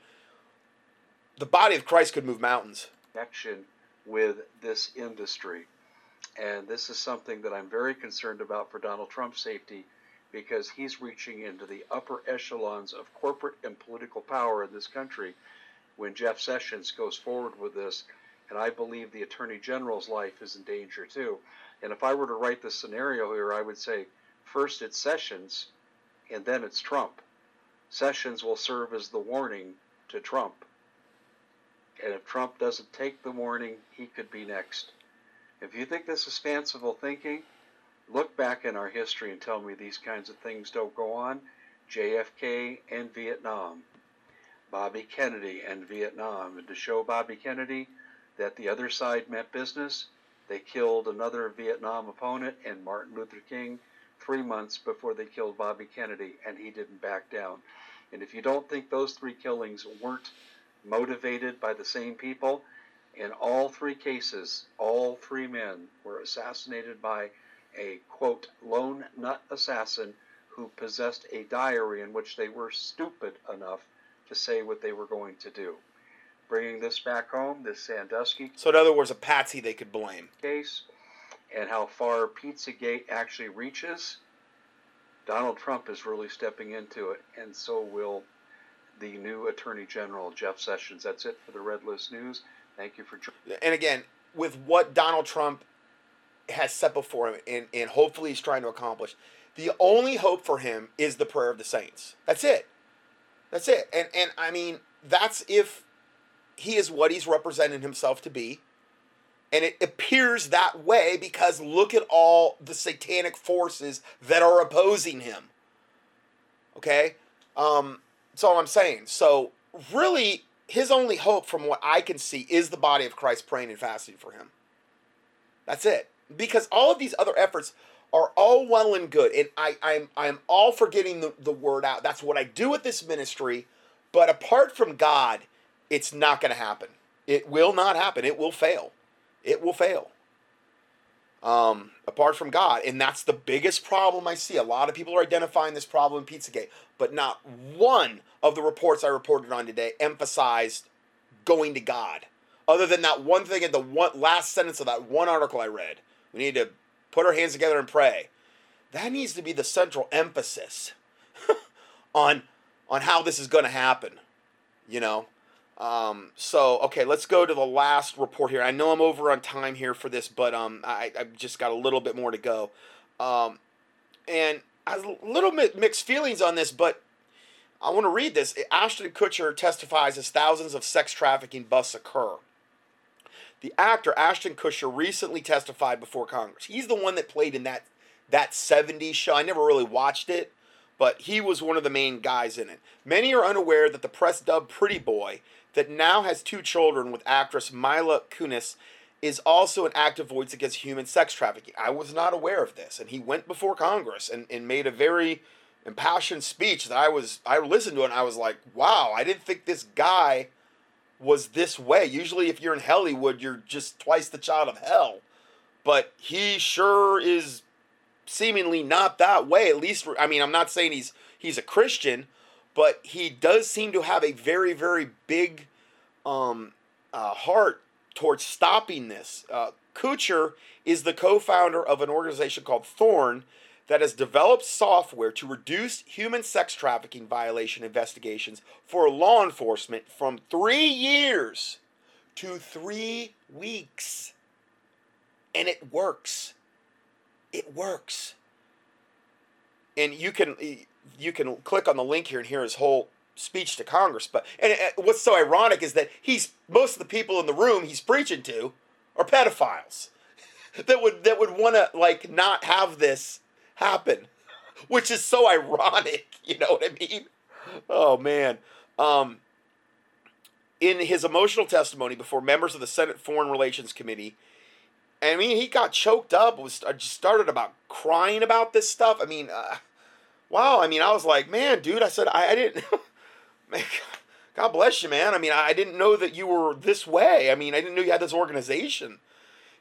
the body of Christ could move mountains. Connection with this industry. And this is something that I'm very concerned about for Donald Trump's safety because he's reaching into the upper echelons of corporate and political power in this country when Jeff Sessions goes forward with this. And I believe the Attorney General's life is in danger too. And if I were to write this scenario here, I would say first it's Sessions and then it's Trump. Sessions will serve as the warning to Trump. And if Trump doesn't take the warning, he could be next. If you think this is fanciful thinking, look back in our history and tell me these kinds of things don't go on. JFK and Vietnam, Bobby Kennedy and Vietnam. And to show Bobby Kennedy that the other side meant business, they killed another Vietnam opponent and Martin Luther King three months before they killed Bobby Kennedy, and he didn't back down. And if you don't think those three killings weren't motivated by the same people, in all three cases, all three men were assassinated by a quote lone nut assassin who possessed a diary in which they were stupid enough to say what they were going to do. Bringing this back home, this Sandusky. So, in other words, a patsy they could blame. Case, and how far Pizzagate actually reaches. Donald Trump is really stepping into it, and so will the new Attorney General, Jeff Sessions. That's it for the Red List News. Thank you for joining. And again, with what Donald Trump has set before him and, and hopefully he's trying to accomplish, the only hope for him is the prayer of the saints. That's it. That's it. And and I mean, that's if he is what he's representing himself to be. And it appears that way because look at all the satanic forces that are opposing him. Okay? Um, that's all I'm saying. So, really, his only hope, from what I can see, is the body of Christ praying and fasting for him. That's it. Because all of these other efforts are all well and good. And I, I'm, I'm all for getting the, the word out. That's what I do with this ministry. But apart from God, it's not going to happen. It will not happen. It will fail. It will fail. Um, apart from God. And that's the biggest problem I see. A lot of people are identifying this problem in Pizzagate, but not one of the reports I reported on today emphasized going to God. Other than that one thing in the one last sentence of that one article I read. We need to put our hands together and pray. That needs to be the central emphasis on on how this is going to happen. You know, um, so okay, let's go to the last report here. I know I'm over on time here for this, but um, I I've just got a little bit more to go, um, and I have a little bit mixed feelings on this, but I want to read this. Ashton Kutcher testifies as thousands of sex trafficking busts occur. The actor Ashton Kutcher recently testified before Congress. He's the one that played in that that 70s show. I never really watched it, but he was one of the main guys in it. Many are unaware that the press dubbed Pretty Boy that now has two children with actress Mila Kunis is also an active voice against human sex trafficking. I was not aware of this, and he went before Congress and, and made a very impassioned speech that I was I listened to and I was like, wow, I didn't think this guy was this way. Usually if you're in Hollywood, you're just twice the child of hell. But he sure is seemingly not that way. At least for, I mean, I'm not saying he's he's a Christian, but he does seem to have a very, very big um, uh, heart towards stopping this. Uh, is the co founder of an organization called Thorn that has developed software to reduce human sex trafficking violation investigations for law enforcement from three years to three weeks. And it works. It works. And you can you can click on the link here and hear his whole speech to Congress. But and what's so ironic is that he's most of the people in the room he's preaching to are pedophiles that would that would want to like not have this happen, which is so ironic. You know what I mean? Oh man. Um, in his emotional testimony before members of the Senate Foreign Relations Committee, I mean, he got choked up. Was started about crying about this stuff. I mean, uh, wow. I mean, I was like, man, dude. I said, I, I didn't. man, God bless you, man. I mean, I didn't know that you were this way. I mean, I didn't know you had this organization.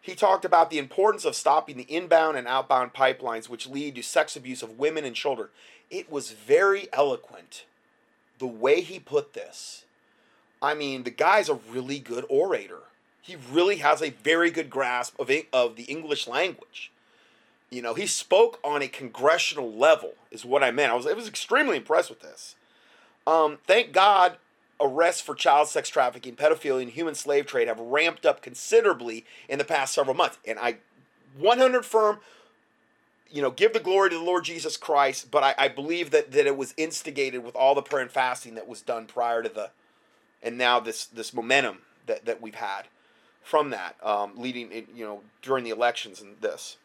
He talked about the importance of stopping the inbound and outbound pipelines which lead to sex abuse of women and children. It was very eloquent the way he put this. I mean, the guy's a really good orator. he really has a very good grasp of, of the English language. You know, he spoke on a congressional level, is what I meant. I was, I was extremely impressed with this. Um, thank God, arrests for child sex trafficking, pedophilia, and human slave trade have ramped up considerably in the past several months. And I 100 firm, you know, give the glory to the Lord Jesus Christ, but I, I believe that, that it was instigated with all the prayer and fasting that was done prior to the, and now this, this momentum that, that we've had from that, um, leading, you know, during the elections and this.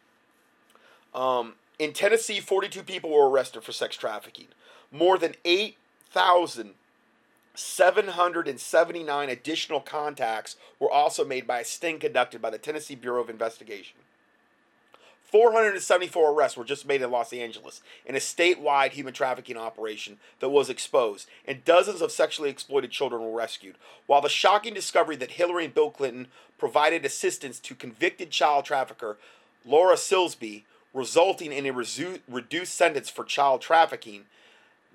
Um, in Tennessee, 42 people were arrested for sex trafficking. More than 8,779 additional contacts were also made by a sting conducted by the Tennessee Bureau of Investigation. 474 arrests were just made in Los Angeles in a statewide human trafficking operation that was exposed, and dozens of sexually exploited children were rescued. While the shocking discovery that Hillary and Bill Clinton provided assistance to convicted child trafficker Laura Silsby, resulting in a resu- reduced sentence for child trafficking,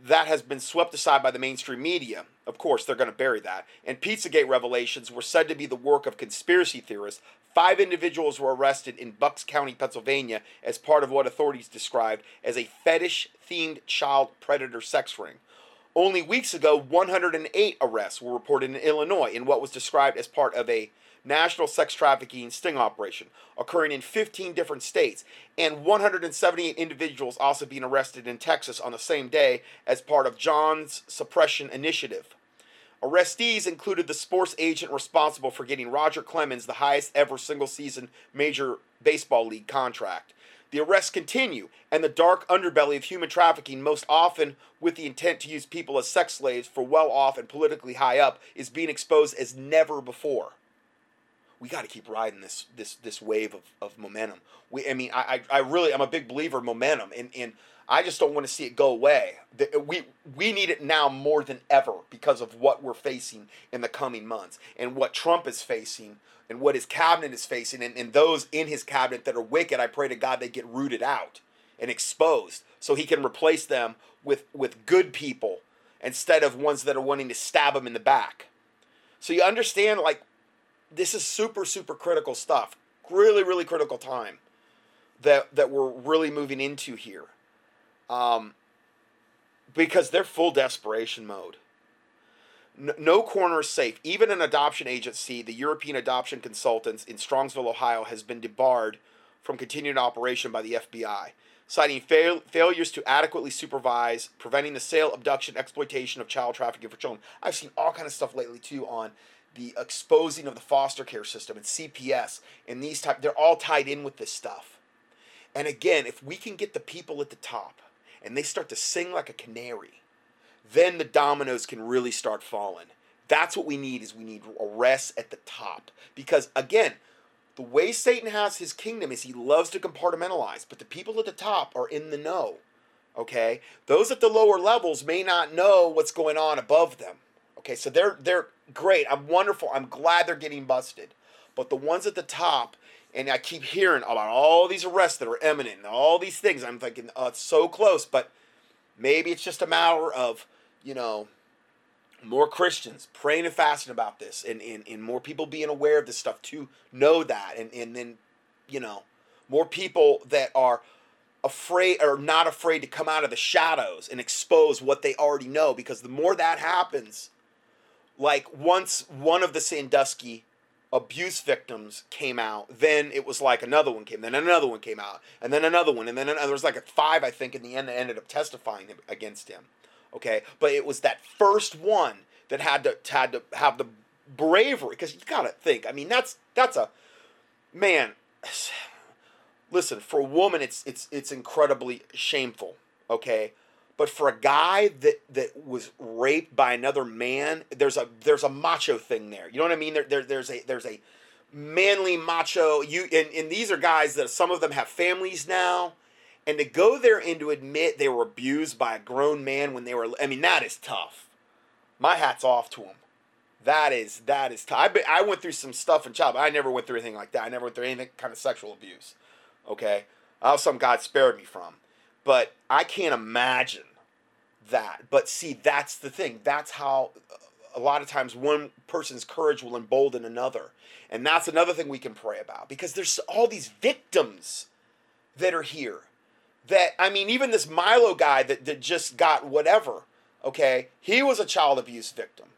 that has been swept aside by the mainstream media. Of course, they're going to bury that. And Pizzagate revelations were said to be the work of conspiracy theorists Five individuals were arrested in Bucks County, Pennsylvania, as part of what authorities described as a fetish themed child predator sex ring. Only weeks ago, 108 arrests were reported in Illinois in what was described as part of a national sex trafficking sting operation occurring in 15 different states, and 178 individuals also being arrested in Texas on the same day as part of John's Suppression Initiative. Arrestees included the sports agent responsible for getting Roger Clemens the highest ever single season Major Baseball League contract. The arrests continue, and the dark underbelly of human trafficking, most often with the intent to use people as sex slaves for well off and politically high up, is being exposed as never before. We got to keep riding this this this wave of, of momentum. We, I mean, I, I really I'm a big believer in momentum, and and I just don't want to see it go away. We we need it now more than ever because of what we're facing in the coming months and what Trump is facing and what his cabinet is facing and, and those in his cabinet that are wicked. I pray to God they get rooted out and exposed so he can replace them with with good people instead of ones that are wanting to stab him in the back. So you understand like this is super super critical stuff. Really really critical time that that we're really moving into here um, because they're full desperation mode. No, no corner is safe. Even an adoption agency, the European Adoption Consultants in Strongsville, Ohio, has been debarred from continued operation by the FBI, citing fail, failures to adequately supervise, preventing the sale, abduction, exploitation of child trafficking for children. I've seen all kind of stuff lately too on the exposing of the foster care system and CPS and these type. They're all tied in with this stuff. And again, if we can get the people at the top and they start to sing like a canary, then the dominoes can really start falling. That's what we need is we need arrests at the top. Because again, the way Satan has his kingdom is he loves to compartmentalize, but the people at the top are in the know. Okay? Those at the lower levels may not know what's going on above them. Okay, so they're they're great. I'm wonderful. I'm glad they're getting busted. But the ones at the top, and I keep hearing about all these arrests that are imminent and all these things. I'm thinking, oh, it's so close, but maybe it's just a matter of, you know, more Christians praying and fasting about this and, and, and more people being aware of this stuff to know that. And, and then, you know, more people that are afraid or not afraid to come out of the shadows and expose what they already know because the more that happens, like once one of the Sandusky abuse victims came out, then it was like another one came, then another one came out, and then another one, and then another, there was like a five, I think, in the end that ended up testifying against him. Okay, but it was that first one that had to had to have the bravery because you gotta think. I mean, that's that's a man. Listen, for a woman, it's it's it's incredibly shameful. Okay, but for a guy that that was raped by another man, there's a there's a macho thing there. You know what I mean? There, there there's a there's a manly macho you and, and these are guys that some of them have families now. And to go there and to admit they were abused by a grown man when they were I mean, that is tough. My hat's off to them. That is that is tough. I, I went through some stuff in childhood. I never went through anything like that. I never went through anything kind of sexual abuse. Okay, I was some God spared me from, but I can't imagine that. But see, that's the thing. That's how uh, a lot of times one person's courage will embolden another. And that's another thing we can pray about because there's all these victims that are here. That, I mean, even this Milo guy that, that just got whatever, okay, he was a child abuse victim.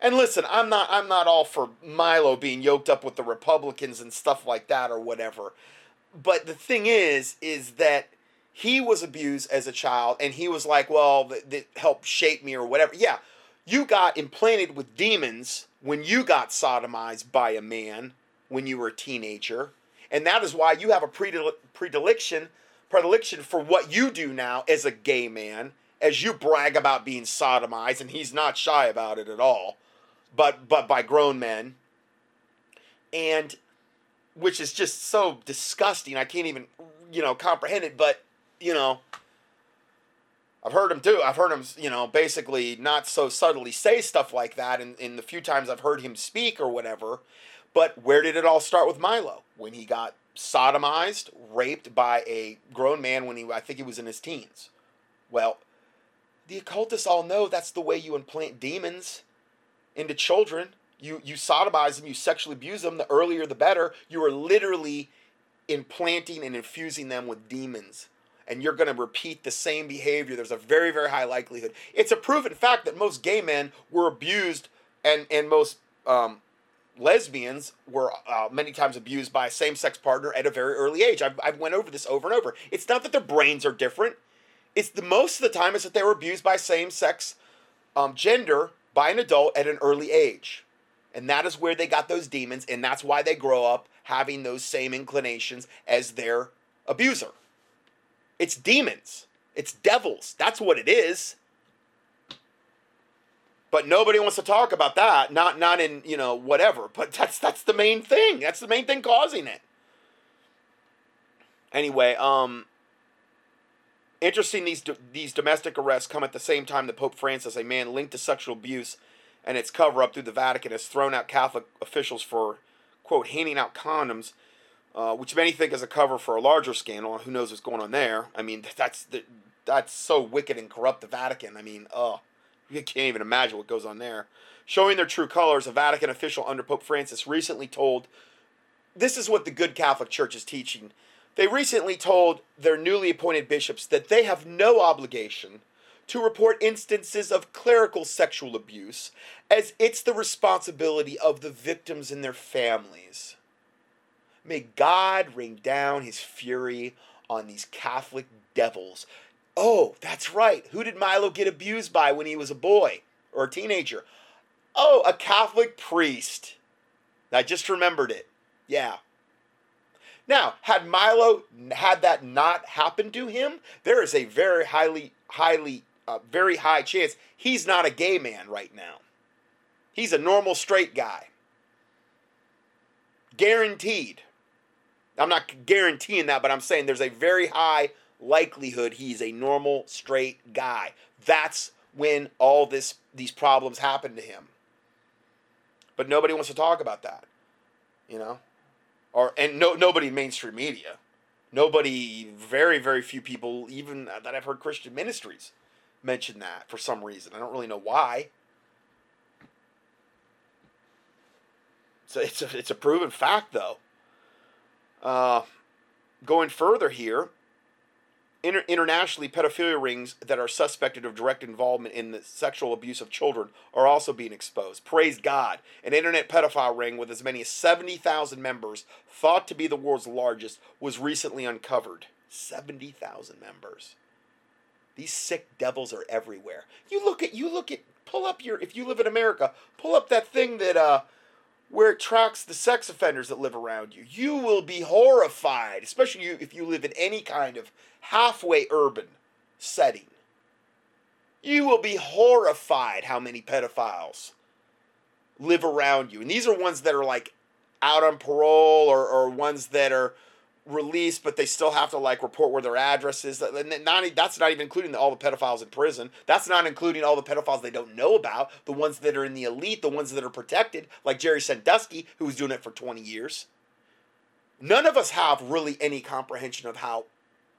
And listen, I'm not I'm not all for Milo being yoked up with the Republicans and stuff like that or whatever. But the thing is is that he was abused as a child and he was like, well, that, that helped shape me or whatever. Yeah, you got implanted with demons when you got sodomized by a man when you were a teenager. And that is why you have a predilection predilection for what you do now as a gay man as you brag about being sodomized and he's not shy about it at all but but by grown men and which is just so disgusting i can't even you know comprehend it but you know I've heard him do. I've heard him, you know, basically not so subtly say stuff like that in, in the few times I've heard him speak or whatever. But where did it all start with Milo? When he got sodomized, raped by a grown man when he, I think he was in his teens. Well, the occultists all know that's the way you implant demons into children. You, you sodomize them, you sexually abuse them, the earlier the better. You are literally implanting and infusing them with demons and you're going to repeat the same behavior, there's a very, very high likelihood. It's a proven fact that most gay men were abused and, and most um, lesbians were uh, many times abused by a same-sex partner at a very early age. I've, I've went over this over and over. It's not that their brains are different. It's the most of the time is that they were abused by same-sex um, gender by an adult at an early age. And that is where they got those demons, and that's why they grow up having those same inclinations as their abuser. It's demons. It's devils. That's what it is. But nobody wants to talk about that. Not not in, you know, whatever. But that's that's the main thing. That's the main thing causing it. Anyway, um interesting these these domestic arrests come at the same time that Pope Francis, a man linked to sexual abuse and its cover up through the Vatican, has thrown out Catholic officials for quote handing out condoms uh, which many think is a cover for a larger scandal. Who knows what's going on there? I mean, that's that's so wicked and corrupt. The Vatican. I mean, oh, you can't even imagine what goes on there. Showing their true colors, a Vatican official under Pope Francis recently told, "This is what the good Catholic Church is teaching." They recently told their newly appointed bishops that they have no obligation to report instances of clerical sexual abuse, as it's the responsibility of the victims and their families. May God rain down his fury on these Catholic devils. Oh, that's right. Who did Milo get abused by when he was a boy or a teenager? Oh, a Catholic priest. I just remembered it. Yeah. Now, had Milo had that not happened to him, there is a very highly, highly, uh, very high chance he's not a gay man right now. He's a normal straight guy. Guaranteed. I'm not guaranteeing that, but I'm saying there's a very high likelihood he's a normal straight guy. That's when all this these problems happen to him. But nobody wants to talk about that. You know? Or and no nobody in mainstream media. Nobody very very few people even uh, that I've heard Christian ministries mention that for some reason. I don't really know why. So it's a, it's a proven fact though. Uh, going further here, inter- internationally, pedophilia rings that are suspected of direct involvement in the sexual abuse of children are also being exposed. Praise God. An internet pedophile ring with as many as 70,000 members, thought to be the world's largest, was recently uncovered. 70,000 members. These sick devils are everywhere. You look at, you look at, pull up your, if you live in America, pull up that thing that, uh, where it tracks the sex offenders that live around you. You will be horrified, especially if you live in any kind of halfway urban setting. You will be horrified how many pedophiles live around you. And these are ones that are like out on parole or, or ones that are released, but they still have to like report where their address is. Not, that's not even including all the pedophiles in prison. That's not including all the pedophiles they don't know about, the ones that are in the elite, the ones that are protected, like Jerry Sandusky, who was doing it for 20 years. None of us have really any comprehension of how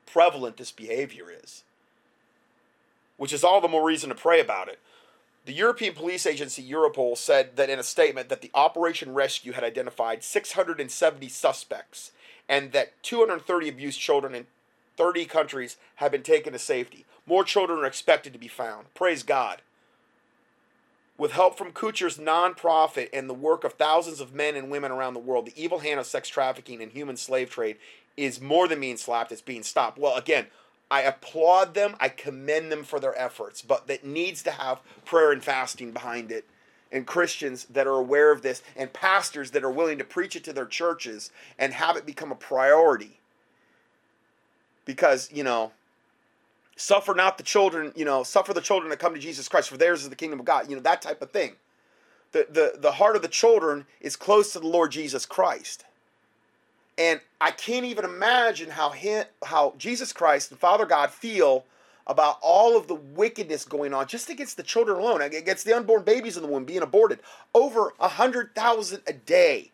prevalent this behavior is, which is all the more reason to pray about it. The European police agency Europol said that in a statement that the Operation Rescue had identified 670 suspects and that 230 abused children in 30 countries have been taken to safety. More children are expected to be found. Praise God. With help from Kutcher's nonprofit and the work of thousands of men and women around the world, the evil hand of sex trafficking and human slave trade is more than being slapped, it's being stopped. Well, again, I applaud them, I commend them for their efforts, but that needs to have prayer and fasting behind it. And Christians that are aware of this, and pastors that are willing to preach it to their churches and have it become a priority. Because, you know, suffer not the children, you know, suffer the children that come to Jesus Christ, for theirs is the kingdom of God, you know, that type of thing. The, the, the heart of the children is close to the Lord Jesus Christ. And I can't even imagine how he, how Jesus Christ and Father God feel about all of the wickedness going on just against the children alone, against the unborn babies in the womb being aborted. Over a hundred thousand a day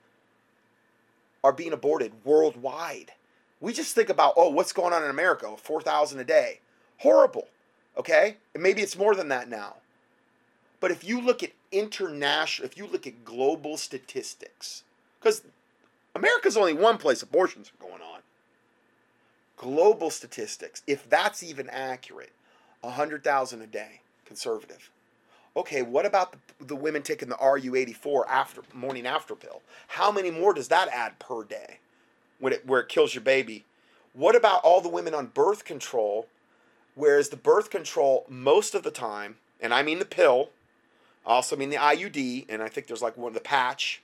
are being aborted worldwide. We just think about, oh, what's going on in America? Oh, four thousand a day. Horrible. Okay? And maybe it's more than that now. But if you look at international, if you look at global statistics, because America's only one place abortions are going on. Global statistics, if that's even accurate, 100,000 a day, conservative. Okay, what about the, the women taking the RU84 after morning after pill? How many more does that add per day when it where it kills your baby? What about all the women on birth control? Whereas the birth control most of the time, and I mean the pill, I also mean the IUD, and I think there's like one the patch.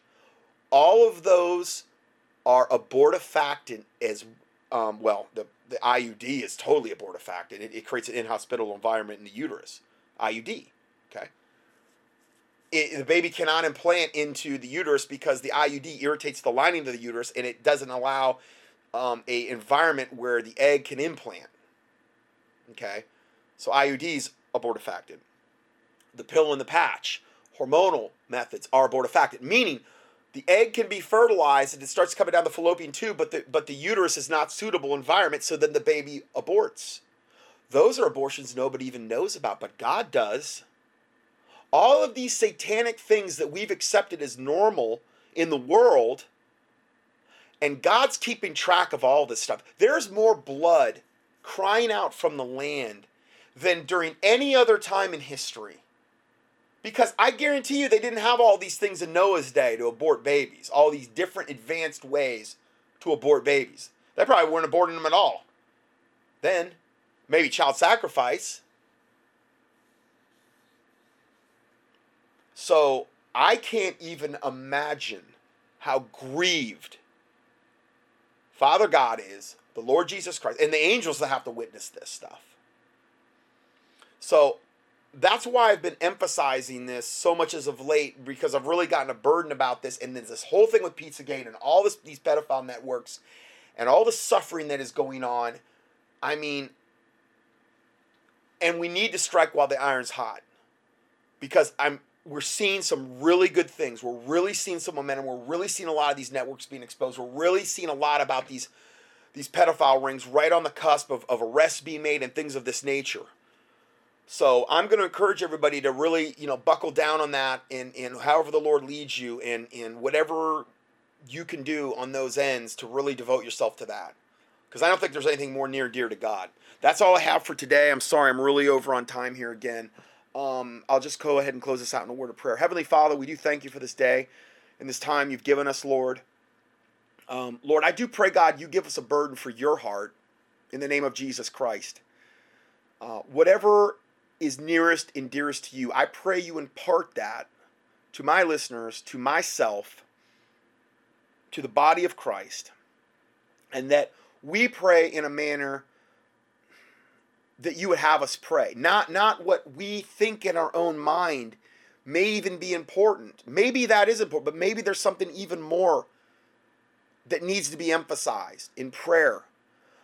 All of those are abortifacient as um, well. The, the IUD is totally abortifacient. It, it creates an inhospitable environment in the uterus. IUD, okay. It, the baby cannot implant into the uterus because the IUD irritates the lining of the uterus and it doesn't allow um, a environment where the egg can implant. Okay, so IUDs abortifacient. The pill and the patch, hormonal methods are abortifacient, meaning the egg can be fertilized and it starts coming down the fallopian tube, but the, but the uterus is not suitable environment, so then the baby aborts. Those are abortions nobody even knows about, but God does. All of these satanic things that we've accepted as normal in the world, and God's keeping track of all this stuff. There's more blood crying out from the land than during any other time in history. Because I guarantee you they didn't have all these things in Noah's day to abort babies, all these different advanced ways to abort babies. They probably weren't aborting them at all. Then, maybe child sacrifice. So, I can't even imagine how grieved Father God is, the Lord Jesus Christ, and the angels that have to witness this stuff. So, that's why I've been emphasizing this so much as of late because I've really gotten a burden about this and there's this whole thing with Pizzagate and all this these pedophile networks and all the suffering that is going on. I mean, and we need to strike while the iron's hot because I'm we're seeing some really good things. We're really seeing some momentum. We're really seeing a lot of these networks being exposed. We're really seeing a lot about these these pedophile rings right on the cusp of, of arrests being made and things of this nature. So I'm going to encourage everybody to really, you know, buckle down on that and, and however the Lord leads you and, and whatever you can do on those ends to really devote yourself to that. Because I don't think there's anything more near dear to God. That's all I have for today. I'm sorry, I'm really over on time here again. Um, I'll just go ahead and close this out in a word of prayer. Heavenly Father, we do thank you for this day and this time you've given us, Lord. Um, Lord, I do pray, God, you give us a burden for your heart in the name of Jesus Christ. Uh, whatever is nearest and dearest to you. I pray you impart that to my listeners, to myself, to the body of Christ, and that we pray in a manner that you would have us pray. Not not what we think in our own mind may even be important. Maybe that is important, but maybe there's something even more that needs to be emphasized in prayer.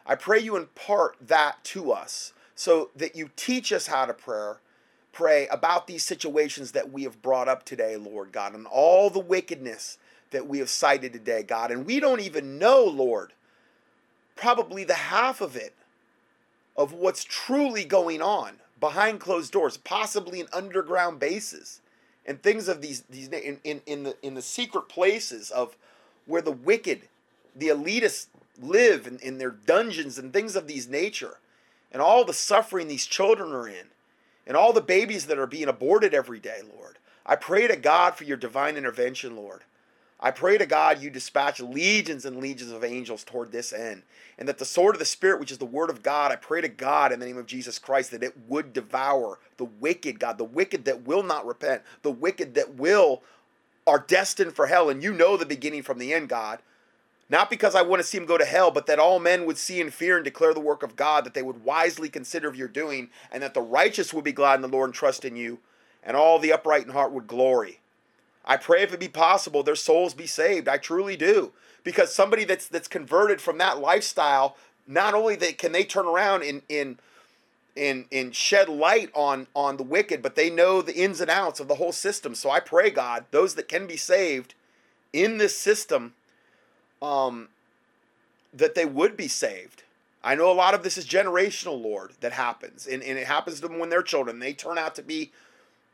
I pray you impart that to us so that you teach us how to pray, pray about these situations that we have brought up today, Lord God, and all the wickedness that we have cited today, God. And we don't even know, Lord, probably the half of it of what's truly going on behind closed doors, possibly in underground bases, and things of these these in, in, in the in the secret places of where the wicked, the elitists live in, in their dungeons and things of these nature, and all the suffering these children are in, and all the babies that are being aborted every day, Lord. I pray to God for your divine intervention, Lord. I pray to God you dispatch legions and legions of angels toward this end. And that the sword of the Spirit, which is the word of God, I pray to God in the name of Jesus Christ that it would devour the wicked, God, the wicked that will not repent, the wicked that will are destined for hell. And you know the beginning from the end, God. Not because I want to see them go to hell, but that all men would see and fear and declare the work of God, that they would wisely consider of your doing, and that the righteous would be glad in the Lord and trust in you, and all the upright in heart would glory. I pray if it be possible, their souls be saved. I truly do. Because somebody that's that's converted from that lifestyle, not only they can they turn around and in in in shed light on on the wicked, but they know the ins and outs of the whole system. So I pray, God, those that can be saved in this system, um, that they would be saved. I know a lot of this is generational, Lord, that happens. And, and it happens to them when they're children. They turn out to be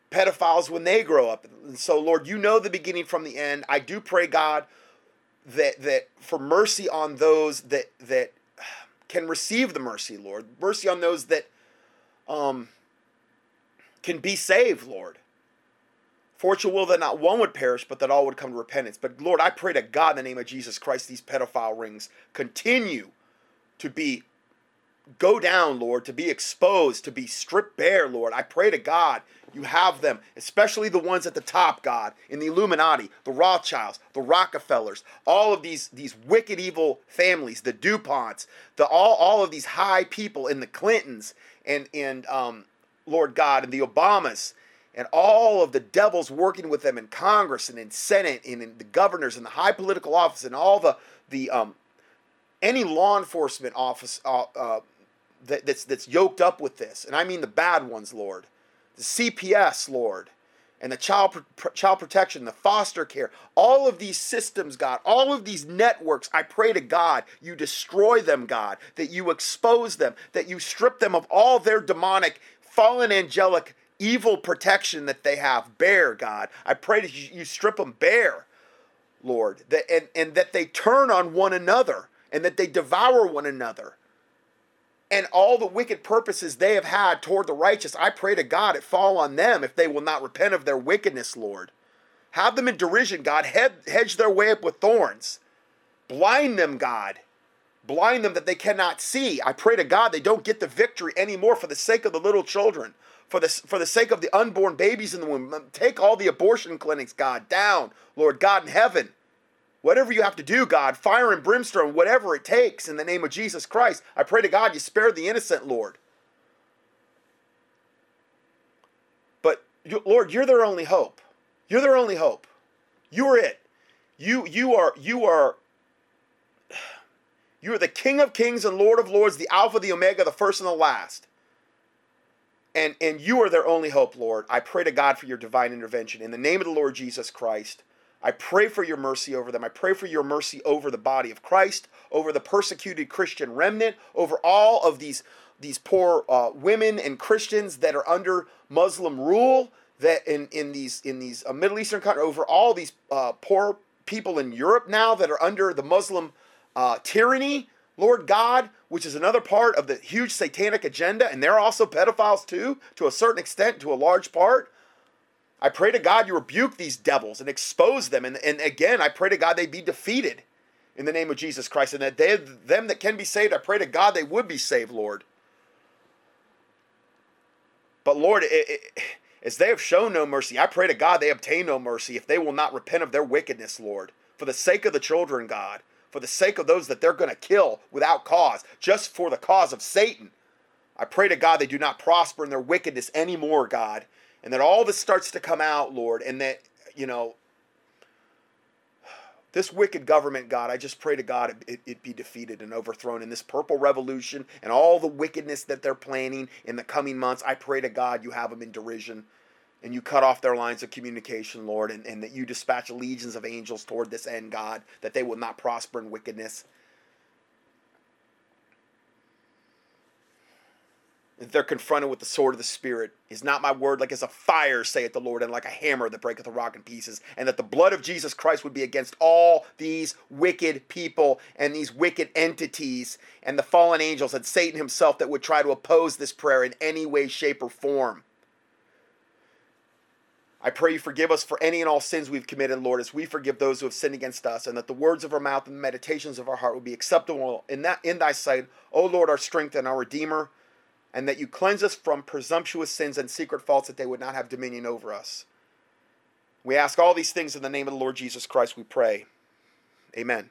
pedophiles when they grow up. And so, Lord, you know the beginning from the end. I do pray, God, that that for mercy on those that that can receive the mercy, Lord. Mercy on those that um can be saved, Lord. Fortune will that not one would perish, but that all would come to repentance. But Lord, I pray to God in the name of Jesus Christ, these pedophile rings continue to be go down, Lord, to be exposed, to be stripped bare, Lord. I pray to God you have them, especially the ones at the top, God, in the Illuminati, the Rothschilds, the Rockefellers, all of these these wicked evil families, the DuPonts, the all all of these high people in the Clintons and and um, Lord God and the Obamas and all of the devils working with them in Congress and in Senate and in the governors and the high political office and all the the um, any law enforcement office uh, uh, that, that's that's yoked up with this, and I mean the bad ones, Lord the CPS, Lord, and the child child protection, the foster care, all of these systems, God, all of these networks, I pray to God, you destroy them, God, that you expose them, that you strip them of all their demonic, fallen angelic evil protection that they have bare, God. I pray that you strip them bare, Lord, that and, and that they turn on one another and that they devour one another and all the wicked purposes they have had toward the righteous, I pray to God it fall on them if they will not repent of their wickedness, Lord. Have them in derision, God. hedge their way up with thorns. Blind them, God. Blind them that they cannot see. I pray to God they don't get the victory anymore for the sake of the little children, for the, for the sake of the unborn babies in the womb. Take all the abortion clinics, God, down, Lord God in heaven. Whatever you have to do, God, fire and brimstone, whatever it takes, in the name of Jesus Christ, I pray to God you spare the innocent, Lord. But Lord, you're their only hope. You're their only hope. You are it. You you are you are you are the King of Kings and Lord of Lords, the Alpha, the Omega, the first and the last. And and you are their only hope, Lord. I pray to God for your divine intervention in the name of the Lord Jesus Christ. I pray for your mercy over them. I pray for your mercy over the body of Christ, over the persecuted Christian remnant, over all of these these poor uh, women and Christians that are under Muslim rule, that in, in these in these uh, Middle Eastern countries, over all these uh, poor people in Europe now that are under the Muslim uh, tyranny, Lord God, which is another part of the huge satanic agenda, and they're also pedophiles too, to a certain extent, to a large part. I pray to God you rebuke these devils and expose them. And, and again, I pray to God they be defeated in the name of Jesus Christ. And that they, them that can be saved, I pray to God they would be saved, Lord. But Lord, it, it, as they have shown no mercy, I pray to God they obtain no mercy if they will not repent of their wickedness, Lord. For the sake of the children, God. For the sake of those that they're going to kill without cause, just for the cause of Satan. I pray to God they do not prosper in their wickedness anymore, God and that all this starts to come out, Lord, and that, you know, this wicked government, God, I just pray to God it, it, be defeated and overthrown in this purple revolution and all the wickedness that they're planning in the coming months. I pray to God you have them in derision and you cut off their lines of communication, Lord, and, and that you dispatch legions of angels toward this end, God, that they will not prosper in wickedness. they're confronted with the sword of the Spirit. Is not my word like as a fire, saith the Lord, and like a hammer that breaketh a rock in pieces. And that the blood of Jesus Christ would be against all these wicked people and these wicked entities and the fallen angels and Satan himself that would try to oppose this prayer in any way, shape, or form. I pray you forgive us for any and all sins we've committed, Lord, as we forgive those who have sinned against us, and that the words of our mouth and the meditations of our heart will be acceptable in that in thy sight, O Lord, our strength and our Redeemer and that you cleanse us from presumptuous sins and secret faults that they would not have dominion over us. We ask all these things in the name of the Lord Jesus Christ, we pray. Amen.